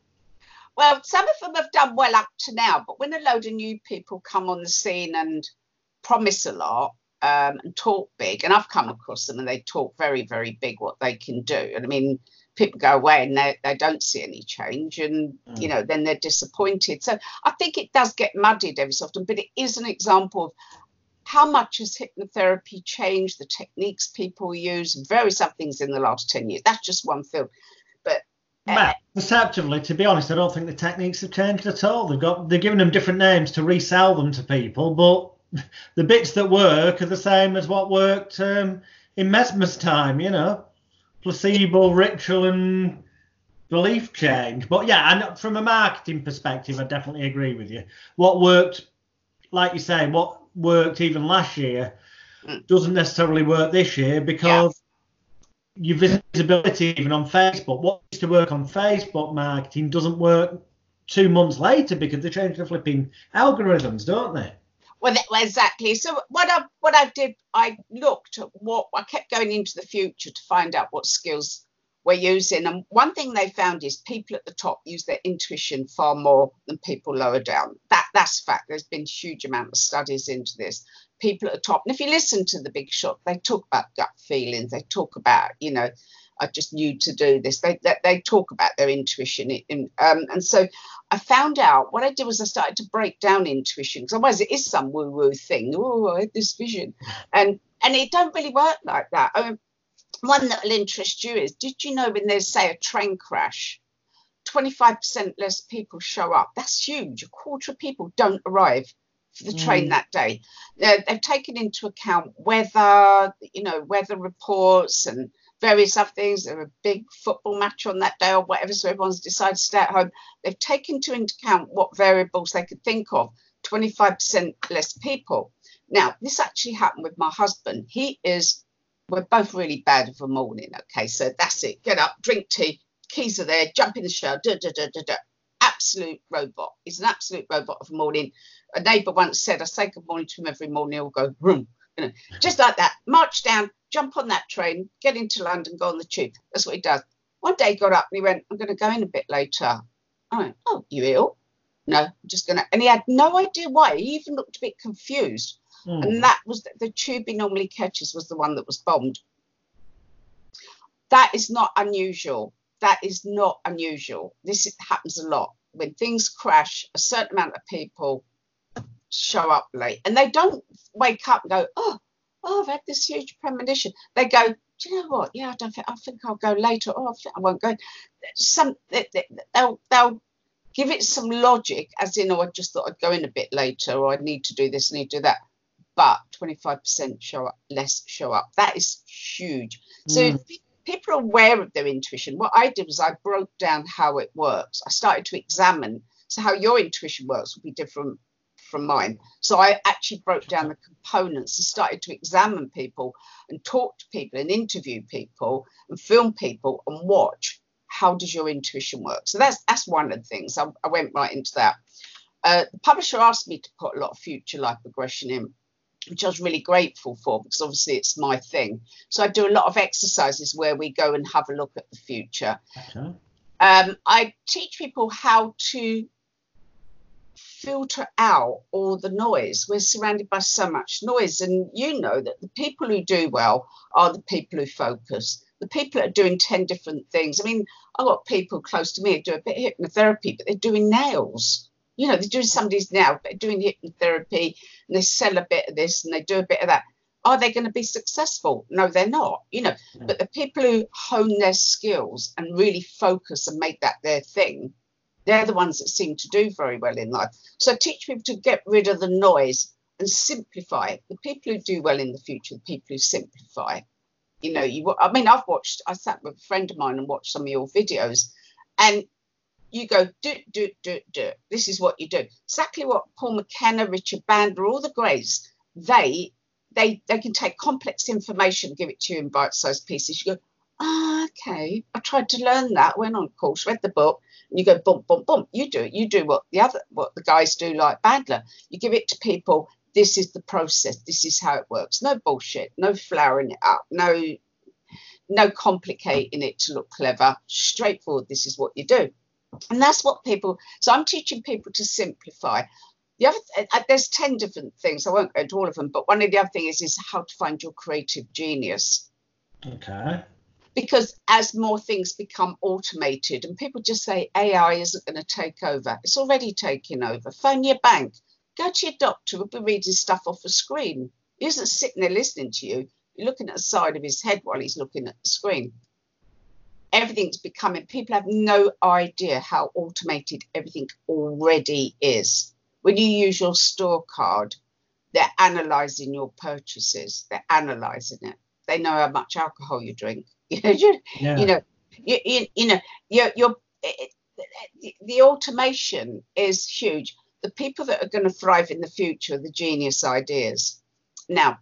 Well, some of them have done well up to now, but when a load of new people come on the scene and promise a lot um, and talk big, and I've come across them and they talk very, very big what they can do. And I mean, people go away and they, they don't see any change and mm. you know then they're disappointed so i think it does get muddied every so often but it is an example of how much has hypnotherapy changed the techniques people use, various other things in the last 10 years? That's just one field. But uh, perceptively, to be honest, I don't think the techniques have changed at all. They've got they're giving them different names to resell them to people, but the bits that work are the same as what worked um, in Mesmer's time, you know, placebo, ritual, and belief change. But yeah, and from a marketing perspective, I definitely agree with you. What worked, like you say, what worked even last year mm. doesn't necessarily work this year because yeah. your visibility even on Facebook, what used to work on Facebook marketing doesn't work two months later because they change the flipping algorithms, don't they? Well, exactly. So what I what I did, I looked at what I kept going into the future to find out what skills we're using. And one thing they found is people at the top use their intuition far more than people lower down. That that's fact. There's been huge amount of studies into this. People at the top, and if you listen to the big shot, they talk about gut feelings. They talk about, you know, I just knew to do this. They they, they talk about their intuition, in, um, and so I found out what I did was I started to break down intuition because otherwise it is some woo woo thing. Oh, I had this vision, and and it don't really work like that. I mean, one that will interest you is did you know when there's say a train crash 25% less people show up? That's huge. A quarter of people don't arrive for the train mm. that day. They've taken into account weather you know weather reports and various other things. There a big football match on that day or whatever so everyone's decided to stay at home. They've taken into account what variables they could think of 25% less people. Now this actually happened with my husband. He is we're both really bad of a morning. Okay, so that's it. Get up, drink tea, keys are there, jump in the shower, da, da, da, da, da. Absolute robot. He's an absolute robot of a morning. A neighbour once said, I say good morning to him every morning, he'll go, boom. You know, just like that. March down, jump on that train, get into London, go on the tube. That's what he does. One day he got up and he went, I'm going to go in a bit later. I went, Oh, you ill? No, I'm just going to. And he had no idea why. He even looked a bit confused. Mm. And that was the, the tube he normally catches was the one that was bombed. That is not unusual. That is not unusual. This happens a lot. When things crash, a certain amount of people show up late and they don't wake up and go, oh, oh, I've had this huge premonition. They go, do you know what? Yeah, I don't think, I think I'll go later. Oh, I, won't go. Some they, will they'll give it some logic, as in, oh, I just thought I'd go in a bit later, or I need to do this, need to do that but 25% show up less show up that is huge so mm. people are aware of their intuition. What I did was I broke down how it works. I started to examine so how your intuition works will be different from mine. So I actually broke down the components and started to examine people and talk to people and interview people and film people and watch how does your intuition work. So that's that's one of the things. I, I went right into that. Uh, the publisher asked me to put a lot of future life regression in, which I was really grateful for because obviously it's my thing. So I do a lot of exercises where we go and have a look at the future. Okay. Um, I teach people how to filter out all the noise. We're surrounded by so much noise, and you know that the people who do well are the people who focus. The people that are doing 10 different things. I mean, I've got people close to me who do a bit of hypnotherapy, but they're doing nails. You know, they're doing somebody's they're doing hypnotherapy and they sell a bit of this and they do a bit of that. Are they going to be successful? No, they're not. You know, but the people who hone their skills and really focus and make that their thing, they're the ones that seem to do very well in life. So teach people to get rid of the noise and simplify. The people who do well in the future, the people who simplify. You know, you. I mean, I've watched. I sat with a friend of mine and watched some of your videos, and you go do do do do. This is what you do. Exactly what Paul McKenna, Richard Bandler, all the greys. They they they can take complex information, give it to you in bite-sized pieces. You go, ah, okay. I tried to learn that. Went on course, read the book, and you go bump, bump, bump. You do it. You do what the other, what the guys do, like Bandler. You give it to people. This is the process. This is how it works. No bullshit. No flowering it up. No, no complicating it to look clever. Straightforward. This is what you do. And that's what people. So I'm teaching people to simplify. The other, uh, there's ten different things. I won't go into all of them, but one of the other things is is how to find your creative genius. Okay because as more things become automated and people just say AI isn't going to take over, it's already taking over. Phone your bank, go to your doctor, will be reading stuff off a screen. He isn't sitting there listening to you. You're looking at the side of his head while he's looking at the screen. Everything's becoming, people have no idea how automated everything already is. When you use your store card, they're analysing your purchases, they're analysing it. They know how much alcohol you drink You know, you, yeah. you know, you, you, you know, you're, you're eh, eh, it, the automation is huge. The people that are going to thrive in the future are the genius ideas. Now,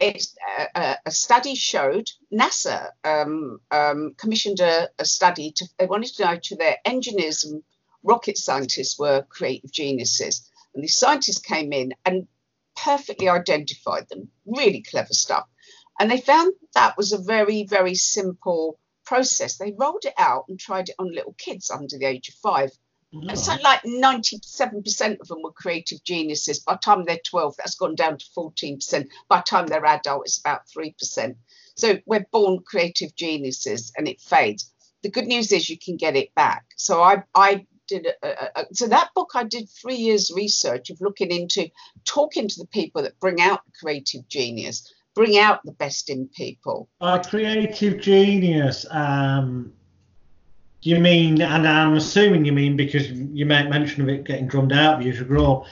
it's a, a study showed NASA um, um, commissioned a, a, study to they wanted to know to their engineers and rocket scientists were creative geniuses, and these scientists came in and perfectly identified them. Really clever stuff. And they found that was a very, very simple process. They rolled it out and tried it on little kids under the age of five. And something like 97% of them were creative geniuses. By the time they're 12, that's gone down to 14%. By the time they're adult, it's about 3%. So we're born creative geniuses and it fades. The good news is you can get it back. So I, I did a, a, a, so that book I did three years research of looking into talking to the people that bring out the creative genius bring out the best in people. By creative genius, um, you mean, and I'm assuming you mean because you make mention of it getting drummed out of you you grow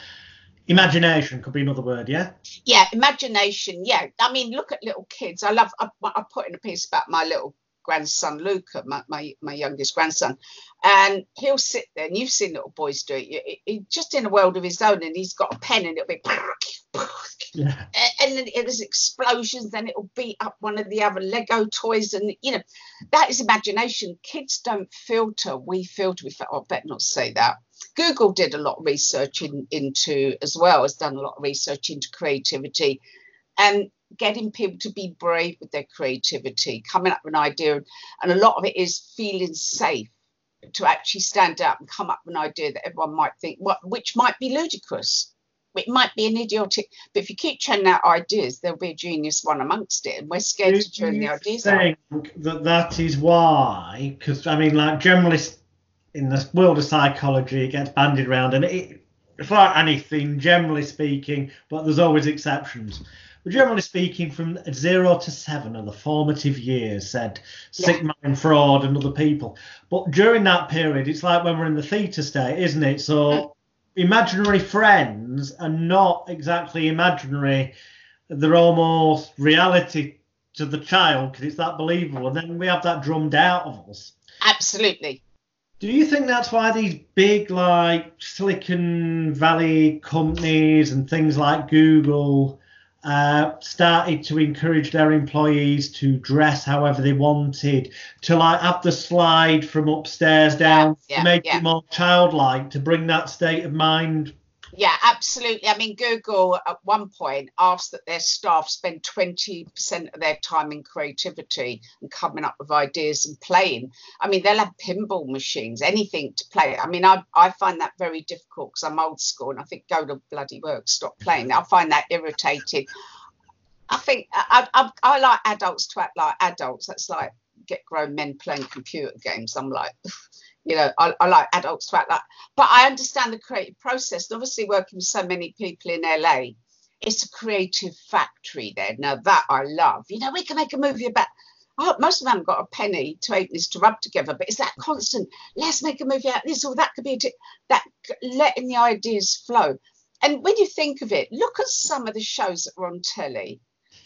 Imagination could be another word, yeah. Yeah, imagination. Yeah, I mean, look at little kids. I love. I, I put in a piece about my little grandson Luca, my, my, my youngest grandson, and he'll sit there, and you've seen little boys do it. He, just in a world of his own, and he's got a pen, and it'll be yeah. and then there's explosions, then it'll beat up one of the other Lego toys, and you know that is imagination. Kids don't filter, we filter. We felt, oh, I better not say that. Google did a lot of research in, into as well, has done a lot of research into creativity, and getting people to be brave with their creativity, coming up with an idea, and a lot of it is feeling safe to actually stand up and come up with an idea that everyone might think, what, which might be ludicrous it might be an idiotic, but if you keep churning out ideas, there'll be a genius one amongst it, and we're scared Do to churn the ideas think out. that that is why? Because I mean, like generally in the world of psychology, it gets bandied around, and it, for anything, generally speaking, but there's always exceptions. But generally speaking, from zero to seven are the formative years, said Sigmund yeah. Freud and other people. But during that period, it's like when we're in the theta state, isn't it? So mm imaginary friends are not exactly imaginary. They're almost reality to the child because it's that believable, and then we have that drummed out of us. Absolutely. Do you think that's why these big like Silicon Valley companies and things like Google uh, started to encourage their employees to dress however they wanted, to like have the slide from upstairs down Yeah, to make yeah. it more childlike, to bring that state of mind? Yeah, absolutely. I mean, Google at one point asked that their staff spend 20% of their time in creativity and coming up with ideas and playing. I mean, they'll have pinball machines, anything to play. I mean, I, I find that very difficult because I'm old school and I think go to bloody work, stop playing. I find that irritating. I think I, I, I like adults to act like adults. That's like get grown men playing computer games. I'm like, you know, I, I like adults to act like. But I understand the creative process. And obviously, working with so many people in LA, it's a creative factory there. Now that I love. You know, we can make a movie about. Oh, most of them got a penny to eight this to rub together, but it's that constant. Let's make a movie out this, or that could be that letting the ideas flow. And when you think of it, look at some of the shows that were on telly.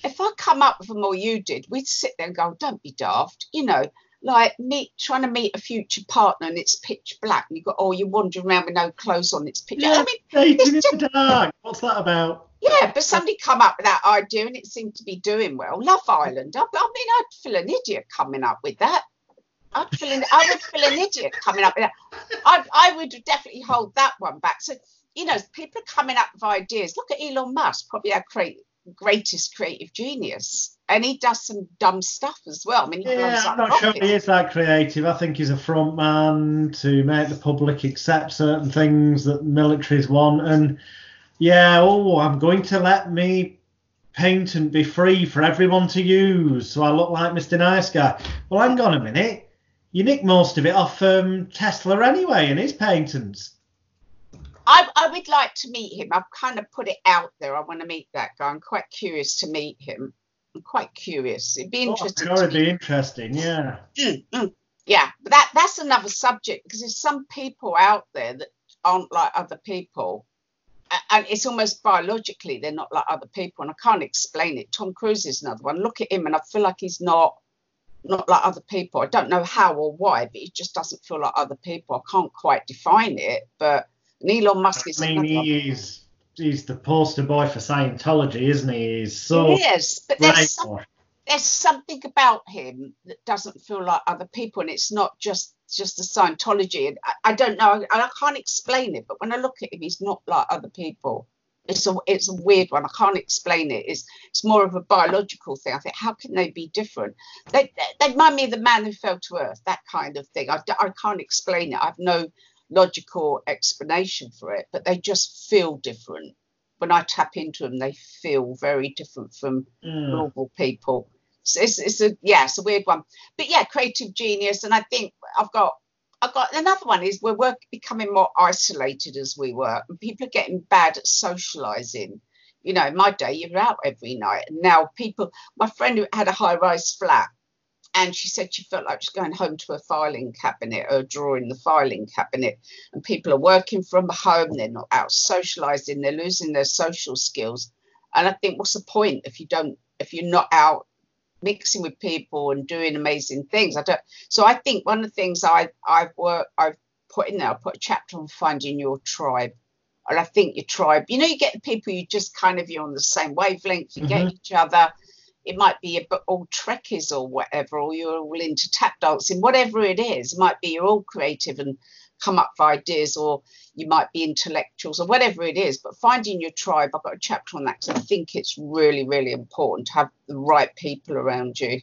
If I come up with them or you did, we'd sit there and go, oh, "Don't be daft," you know like meet trying to meet a future partner and it's pitch black. And you got oh you're wandering around with no clothes on. It's pitch Yeah, I mean dating in the dark. What's that about? yeah but somebody come up with that idea and it seemed to be doing well. Love Island. I, I mean I'd feel an idiot coming up with that. I'd feel an, I would feel an idiot coming up with that. I, I would definitely hold that one back. So you know people are coming up with ideas. Look at Elon Musk probably our create, greatest creative genius and he does some dumb stuff as well I mean he Yeah, I'm not sure he is that creative. I think he's a front man to make the public accept certain things that militaries want. And yeah, oh, I'm going to let me patent be free for everyone to use, so I look like Mr. Nice Guy. Well, hang on a minute. You nick most of it off um, Tesla anyway, and his patents. I, I would like to meet him. I've kind of put it out there. I want to meet that guy. I'm quite curious to meet him. I'm quite curious. It'd be Oh, interesting. sure, to it'd be interesting. Yeah. Mm, mm. Yeah, but that that's another subject because there's some people out there that aren't like other people, and it's almost biologically they're not like other people, and I can't explain it. Tom Cruise is another one. Look at him, and I feel like he's not not like other people. I don't know how or why, but he just doesn't feel like other people. I can't quite define it, but Elon Musk is I mean, another one. he's the poster boy for Scientology, isn't he? He's so He is, but there's some, there's something about him that doesn't feel like other people, and it's not just just the Scientology. And I, I don't know, and I can't explain it. But when I look at him, he's not like other people. It's a it's a weird one. I can't explain it. It's it's more of a biological thing. I think how can they be different? They they remind me of the man who fell to earth. That kind of thing. I, I can't explain it. I have no logical explanation for it, but they just feel different. When I tap into them, they feel very different from Mm. normal people. So it's, it's a yeah, it's a weird one. But yeah, creative genius, and I think I've got I've got another one is we're work, becoming more isolated as we were, and people are getting bad at socializing. You know, in my day, you were out every night, and now people. My friend who had a high-rise flat, and she said she felt like she's going home to a filing cabinet or a drawer in the filing cabinet, and people are working from home. They're not out socializing. They're losing their social skills. And I think, what's the point if you don't, if you're not out mixing with people and doing amazing things? I don't. So I think one of the things I I've worked, I've put in there, I put a chapter on finding your tribe. And I think your tribe, you know, you get the people you just kind of you're on the same wavelength. You get mm-hmm. each other. It might be a, all trekkies or whatever, or you're all into tap dancing, whatever it is. It might be you're all creative and come up with ideas, or you might be intellectuals, or whatever it is. But finding your tribe, I've got a chapter on that because I think it's really, really important to have the right people around you.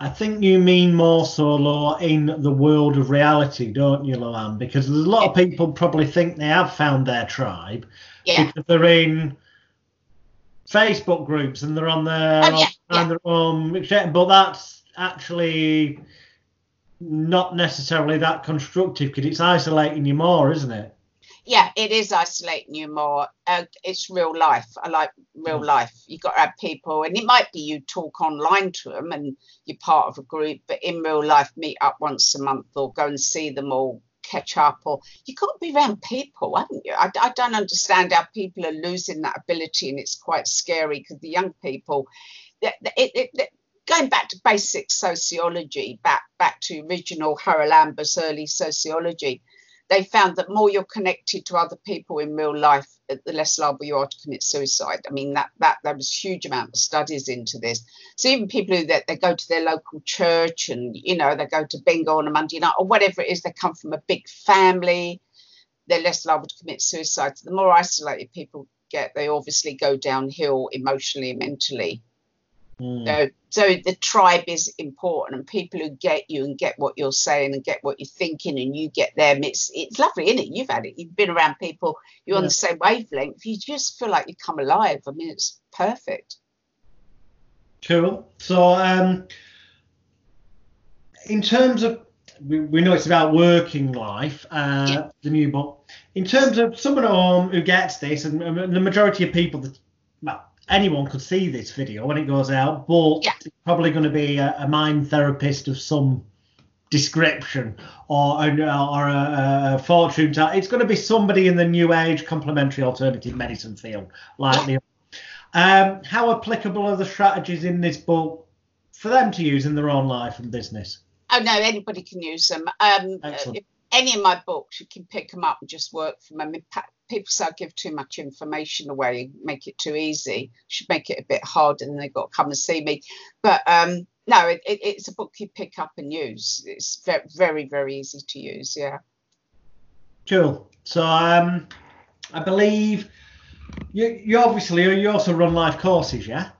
I think you mean more so, Law, in the world of reality, don't you, Loan? Because there's a lot of people probably think they have found their tribe Yeah. because they're in Facebook groups and they're on their Oh, yeah, on their own, but that's actually not necessarily that constructive because it's isolating you more, isn't it? yeah, it is isolating you more. Uh, it's real life. I like real life. You've got to have people, and it might be you talk online to them and you're part of a group, but in real life, meet up once a month or go and see them all, catch up, or you've got to be around people, haven't you? I, I don't understand how people are losing that ability, and it's quite scary because the young people, it, it, it, going back to basic sociology, back back to original Haralambos early sociology, they found that more you're connected to other people in real life, Uh, the less liable you are to commit suicide. I mean that that there was huge amount of studies into this. So even people who that they go to their local church and you know they go to bingo on a Monday night or whatever it is, they come from a big family, they're less liable to commit suicide. So the more isolated people get, they obviously go downhill emotionally and mentally. Mm. So, so the tribe is important, and people who get you and get what you're saying and get what you're thinking, and you get them. It's it's lovely, isn't it? You've had it. You've been around people. You're yeah. on the same wavelength. You just feel like you come alive. I mean, it's perfect. Cool. So, um, in terms of we, we know it's about working life, uh, yeah. the new book. In terms of someone at home who gets this, and, and the majority of people that anyone could see this video when it goes out, but yeah. it's probably going to be a, a, mind therapist of some description or, a, or a, a fortune teller. It's going to be somebody in the new age complementary alternative medicine field, like yeah. Um, how applicable are the strategies in this book for them to use in their own life and business? Oh no, anybody can use them. Um, any of my books, you can pick them up and just work from them. People say I give too much information away, make it too easy. Should make it a bit harder, and they've got to come and see me. But um, no, it, it, it's a book you pick up and use. It's very, very, easy to use. Yeah. Cool. So um, I believe you, you obviously you also run live courses, yeah?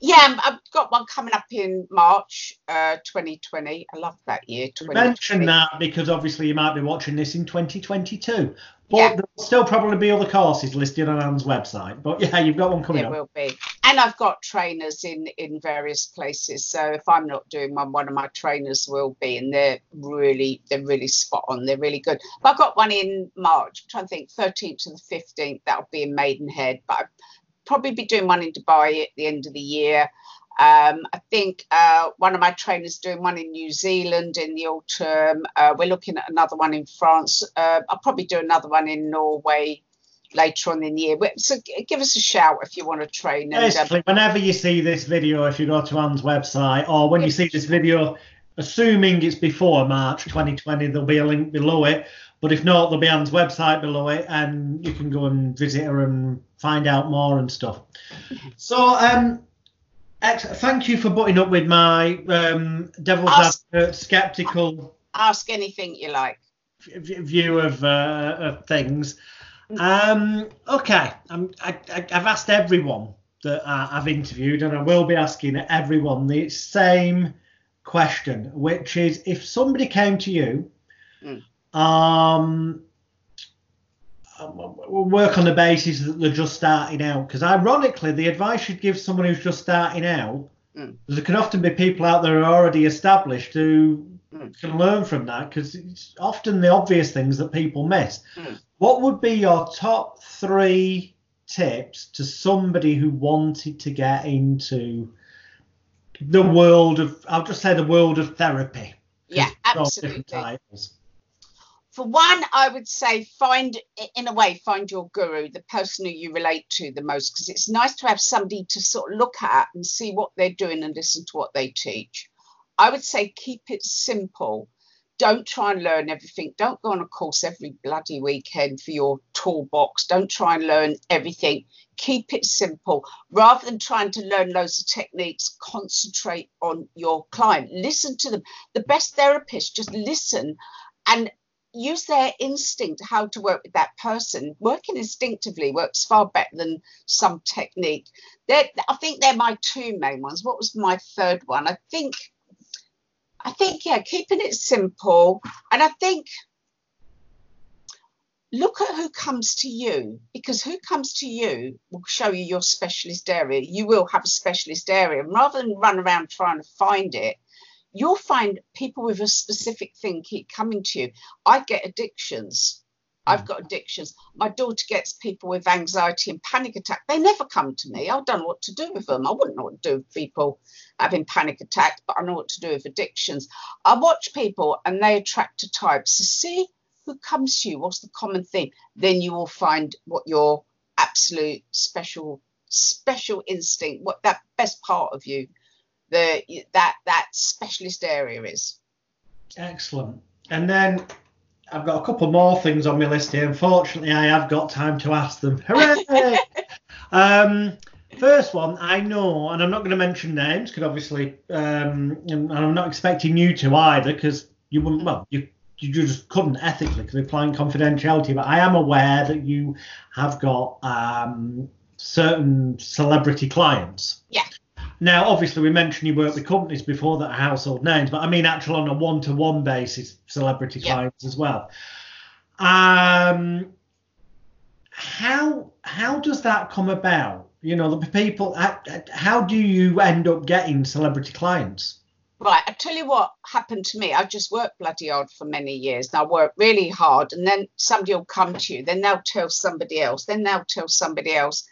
Yeah, I've got one coming up in March uh, 2020. I love that year. Mention that because obviously you might be watching this in 2022. But yeah. there'll still probably be other courses listed on Anne's website. But yeah, you've got one coming there up. There will be. And I've got trainers in, in various places. So if I'm not doing one, one of my trainers will be. And they're really, they're really spot on. They're really good. But I've got one in March. I'm trying to think 13th to the 15th. That'll be in Maidenhead. But I've probably be doing one in Dubai at the end of the year. Um, I think uh, one of my trainers doing one in New Zealand in the autumn. Uh, we're looking at another one in France. Uh, I'll probably do another one in Norway later on in the year. So give us a shout if you want to train. And, Basically, um, whenever you see this video, if you go to Anne's website, or when you see this video, assuming it's before March 2020, there'll be a link below it. But if not, there'll be Anne's website below it, and you can go and visit her and find out more and stuff. So, um, ex- thank you for putting up with my um, devil's ask, advocate, skeptical. Ask anything you like. View of, uh, of things. Um, okay, I'm, I, have asked everyone that I've interviewed, and I will be asking everyone the same question, which is if somebody came to you mm. Um, we'll work on the basis that they're just starting out. Because ironically, the advice you'd give someone who's just starting out, mm. there can often be people out there who are already established who mm. can learn from that. Because it's often the obvious things that people miss. Mm. What would be your top three tips to somebody who wanted to get into the world of, I'll just say the world of therapy? Yeah, absolutely for one, I would say find, in a way, find your guru, the person who you relate to the most, because it's nice to have somebody to sort of look at and see what they're doing and listen to what they teach. I would say keep it simple. Don't try and learn everything. Don't go on a course every bloody weekend for your toolbox. Don't try and learn everything. Keep it simple. Rather than trying to learn loads of techniques, concentrate on your client. Listen to them. The best therapist, just listen and use their instinct how to work with that person. Working instinctively works far better than some technique. They're, I think they're my two main ones. What was my third one? I think, I think, yeah, keeping it simple. And I think look at who comes to you because who comes to you will show you your specialist area. You will have a specialist area. And rather than run around trying to find it, you'll find people with a specific thing keep coming to you. I get addictions. I've mm. got addictions. My daughter gets people with anxiety and panic attack. They never come to me. I don't know what to do with them. I wouldn't know what to do with people having panic attacks, but I know what to do with addictions. I watch people and they attract a type. So see who comes to you. What's the common thing? Then you will find what your absolute special special instinct, what that best part of you, the that that specialist area is. Excellent. And then I've got a couple more things on my list here. Unfortunately, I have got time to ask them. Hooray! um, first one, I know, and I'm not going to mention names because obviously, um, and I'm not expecting you to either because you wouldn't. Well, you you just couldn't ethically because applying confidentiality. But I am aware that you have got um, certain celebrity clients. Yeah. Now, obviously, we mentioned you work with companies before that are household names, but I mean, actual on a one-to-one basis, celebrity Yeah. clients as well. Um, how how does that come about? You know, the people. How, how do you end up getting celebrity clients? Right, I tell you what happened to me. I just worked bloody hard for many years. And I worked really hard, and then somebody will come to you. Then they'll tell somebody else. Then they'll tell somebody else.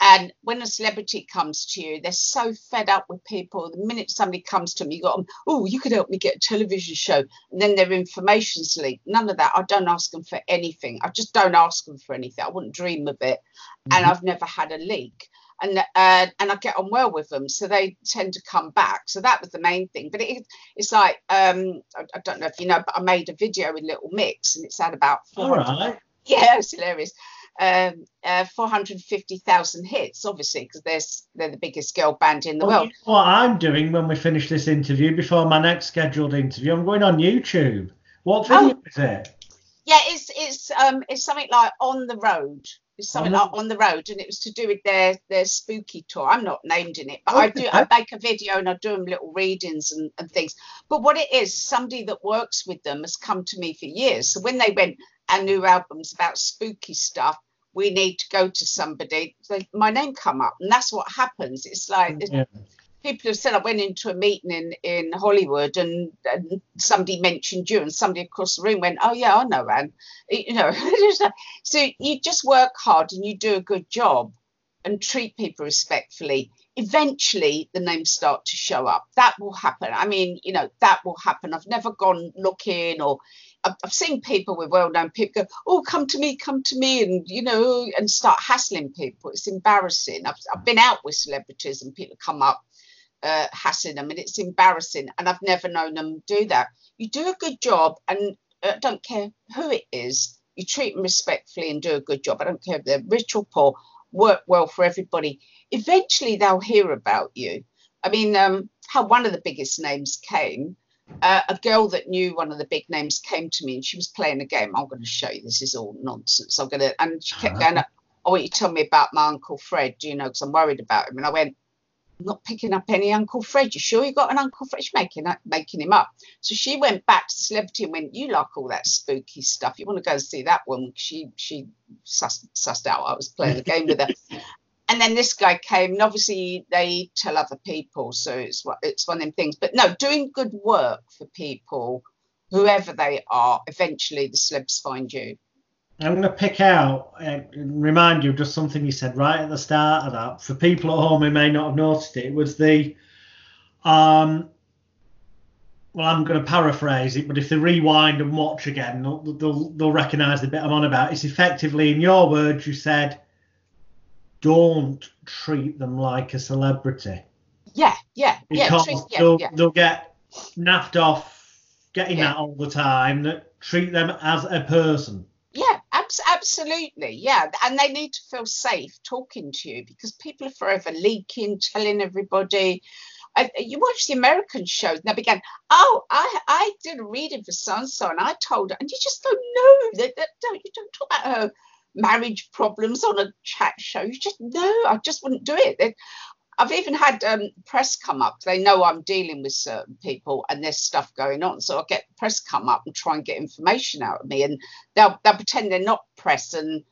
And when a celebrity comes to you, they're so fed up with people. The minute somebody comes to them, you got them. Oh, you could help me get a television show, and then their information's leaked. None of that. I don't ask them for anything. I just don't ask them for anything. I wouldn't dream of it. And I've never had a leak and uh, and I get on well with them, so they tend to come back. So that was the main thing. But it, it's like um, I, I don't know if you know, but I made a video with Little Mix, and it's had about four. 400 right. yeah, it's hilarious. Um, uh, 450,000 hits, obviously, because they're they're the biggest girl band in the Well, world. you know what I'm doing when we finish this interview before my next scheduled interview? I'm going on YouTube. What Oh. video is it? Yeah, it's it's um it's something like on the road. It's something the- like on the road, and it was to do with their their spooky tour. I'm not named in it, but I do. I make a video and I do them little readings and, and things. But what it is, somebody that works with them has come to me for years. So when they went, our new album's about spooky stuff. We need to go to somebody. So my name come up, and that's what happens. It's like mm, Yeah. people have said I went into a meeting in, in Hollywood and, and somebody mentioned you and somebody across the room went, Oh yeah, I know Anne. You know, so you just work hard and you do a good job and treat people respectfully. Eventually the names start to show up. That will happen. I mean, you know, that will happen. I've never gone looking or I've, seen people with well-known people go, "Oh, come to me, come to me," and you know, and start hassling people. It's embarrassing. I've, I've been out with celebrities and people come up uh, hassling them, and it's embarrassing. And I've never known them do that. You do a good job, and I don't care who it is. You treat them respectfully and do a good job. I don't care if they're rich or poor. Work well for everybody. Eventually, they'll hear about you. I mean, um, how one of the biggest names came. Uh, a girl that knew one of the big names came to me and she was playing a game. I'm going to show you. This is all nonsense. I'm going to, and she kept going, I want you to tell me about my Uncle Fred, do you know, because I'm worried about him. And I went, I'm not picking up any Uncle Fred. You sure you got an Uncle Fred? She's making, making him up. So she went back to celebrity and went, You like all that spooky stuff. You want to go and see that one? She she sussed, sussed out I was playing a game with her. And then this guy came, and obviously they tell other people, so it's it's one of them things. But no, doing good work for people, whoever they are, eventually the celebs find you. I'm going to pick out and remind you of just something you said right at the start of that. For people at home who may not have noticed it, it was the um. Well, I'm going to paraphrase it, but if they rewind and watch again, they'll they'll, they'll recognise the bit I'm on about. It's effectively, in your words, you said, "Don't treat them like a celebrity Yeah, yeah, yeah, treat- yeah, they'll yeah. they'll get naffed off getting Yeah. that all the time. That treat them as a person." Yeah, abs- absolutely. Yeah, and they need to feel safe talking to you because people are forever leaking, telling everybody. I, you watch the American shows, and they began, "Oh, I I did a reading for so and so, and I told her," and you just don't know that, that don't you don't talk about her marriage problems on a chat show. You just no, I just wouldn't do it. They- I've even had um, press come up. They know I'm dealing with certain people and there's stuff going on. So I get press come up and try and get information out of me. And they'll, they'll pretend they're not press and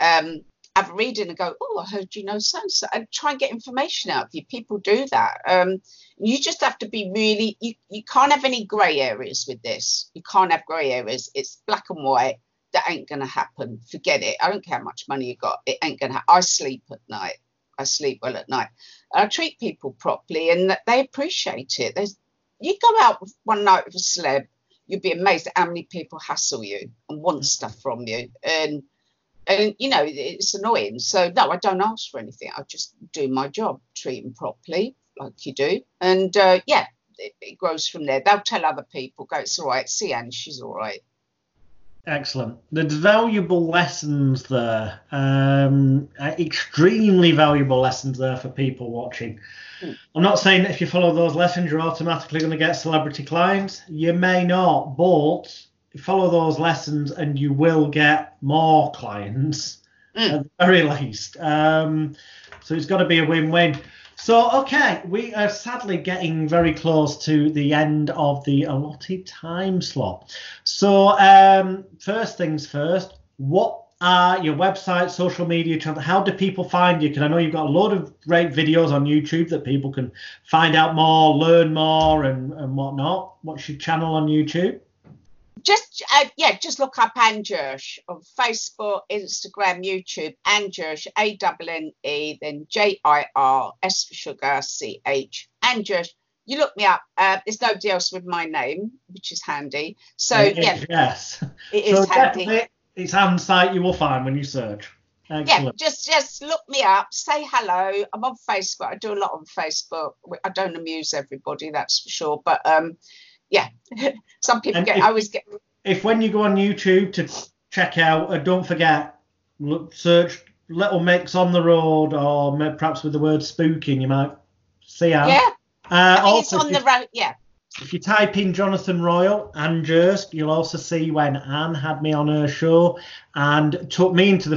um, have a reading and go, Oh, I heard you know so and so. And try and get information out of you. People do that. Um, you just have to be really, you, you can't have any grey areas with this. You can't have grey areas. It's black and white. That ain't going to happen. Forget it. I don't care how much money you got. It ain't going to happen. I sleep at night. I sleep well at night. And I treat people properly and that they appreciate it. There's, you go out one night with a celeb, you'd be amazed at how many people hassle you and want stuff from you. And and you know it's annoying. So no, I don't ask for anything. I just do my job, treat them properly like you do, and uh, yeah, it, it grows from there. They'll tell other people, go, it's all right. See Anne, she's all right. Excellent. There's valuable lessons there. Um, uh, extremely valuable lessons there for people watching. Hmm. I'm not saying that if you follow those lessons, you're automatically going to get celebrity clients. You may not, but follow those lessons and you will get more clients Mm. at the very least. Um, so it's got to be a win-win. So okay, we are sadly getting very close to the end of the allotted time slot. So um, first things first, what are your website, social media channel? How do people find you? Because I know you've got a lot of great videos on YouTube that people can find out more, learn more, and, and whatnot. What's your channel on YouTube? Just uh, yeah, just look up Anne Jirsch on Facebook, Instagram, YouTube. Anne Jirsch, A W N E, then J I R S for sugar, C H. Anne Jirsch. You look me up. Uh, there's nobody else with my name, which is handy. So It yeah, is, yes. it is so handy. it's on site you will find when you search. yeah, just just look me up, say hello. I'm on Facebook. I do a lot on Facebook. I don't amuse everybody, that's for sure. But um, yeah, some people And get. if- I always get. if when you go on YouTube to check out, uh, don't forget, look, search Little Mix on the road, or perhaps with the word spooking, you might see Anne. Yeah, Uh, I think it's also, see when Anne had me on her show and took me into the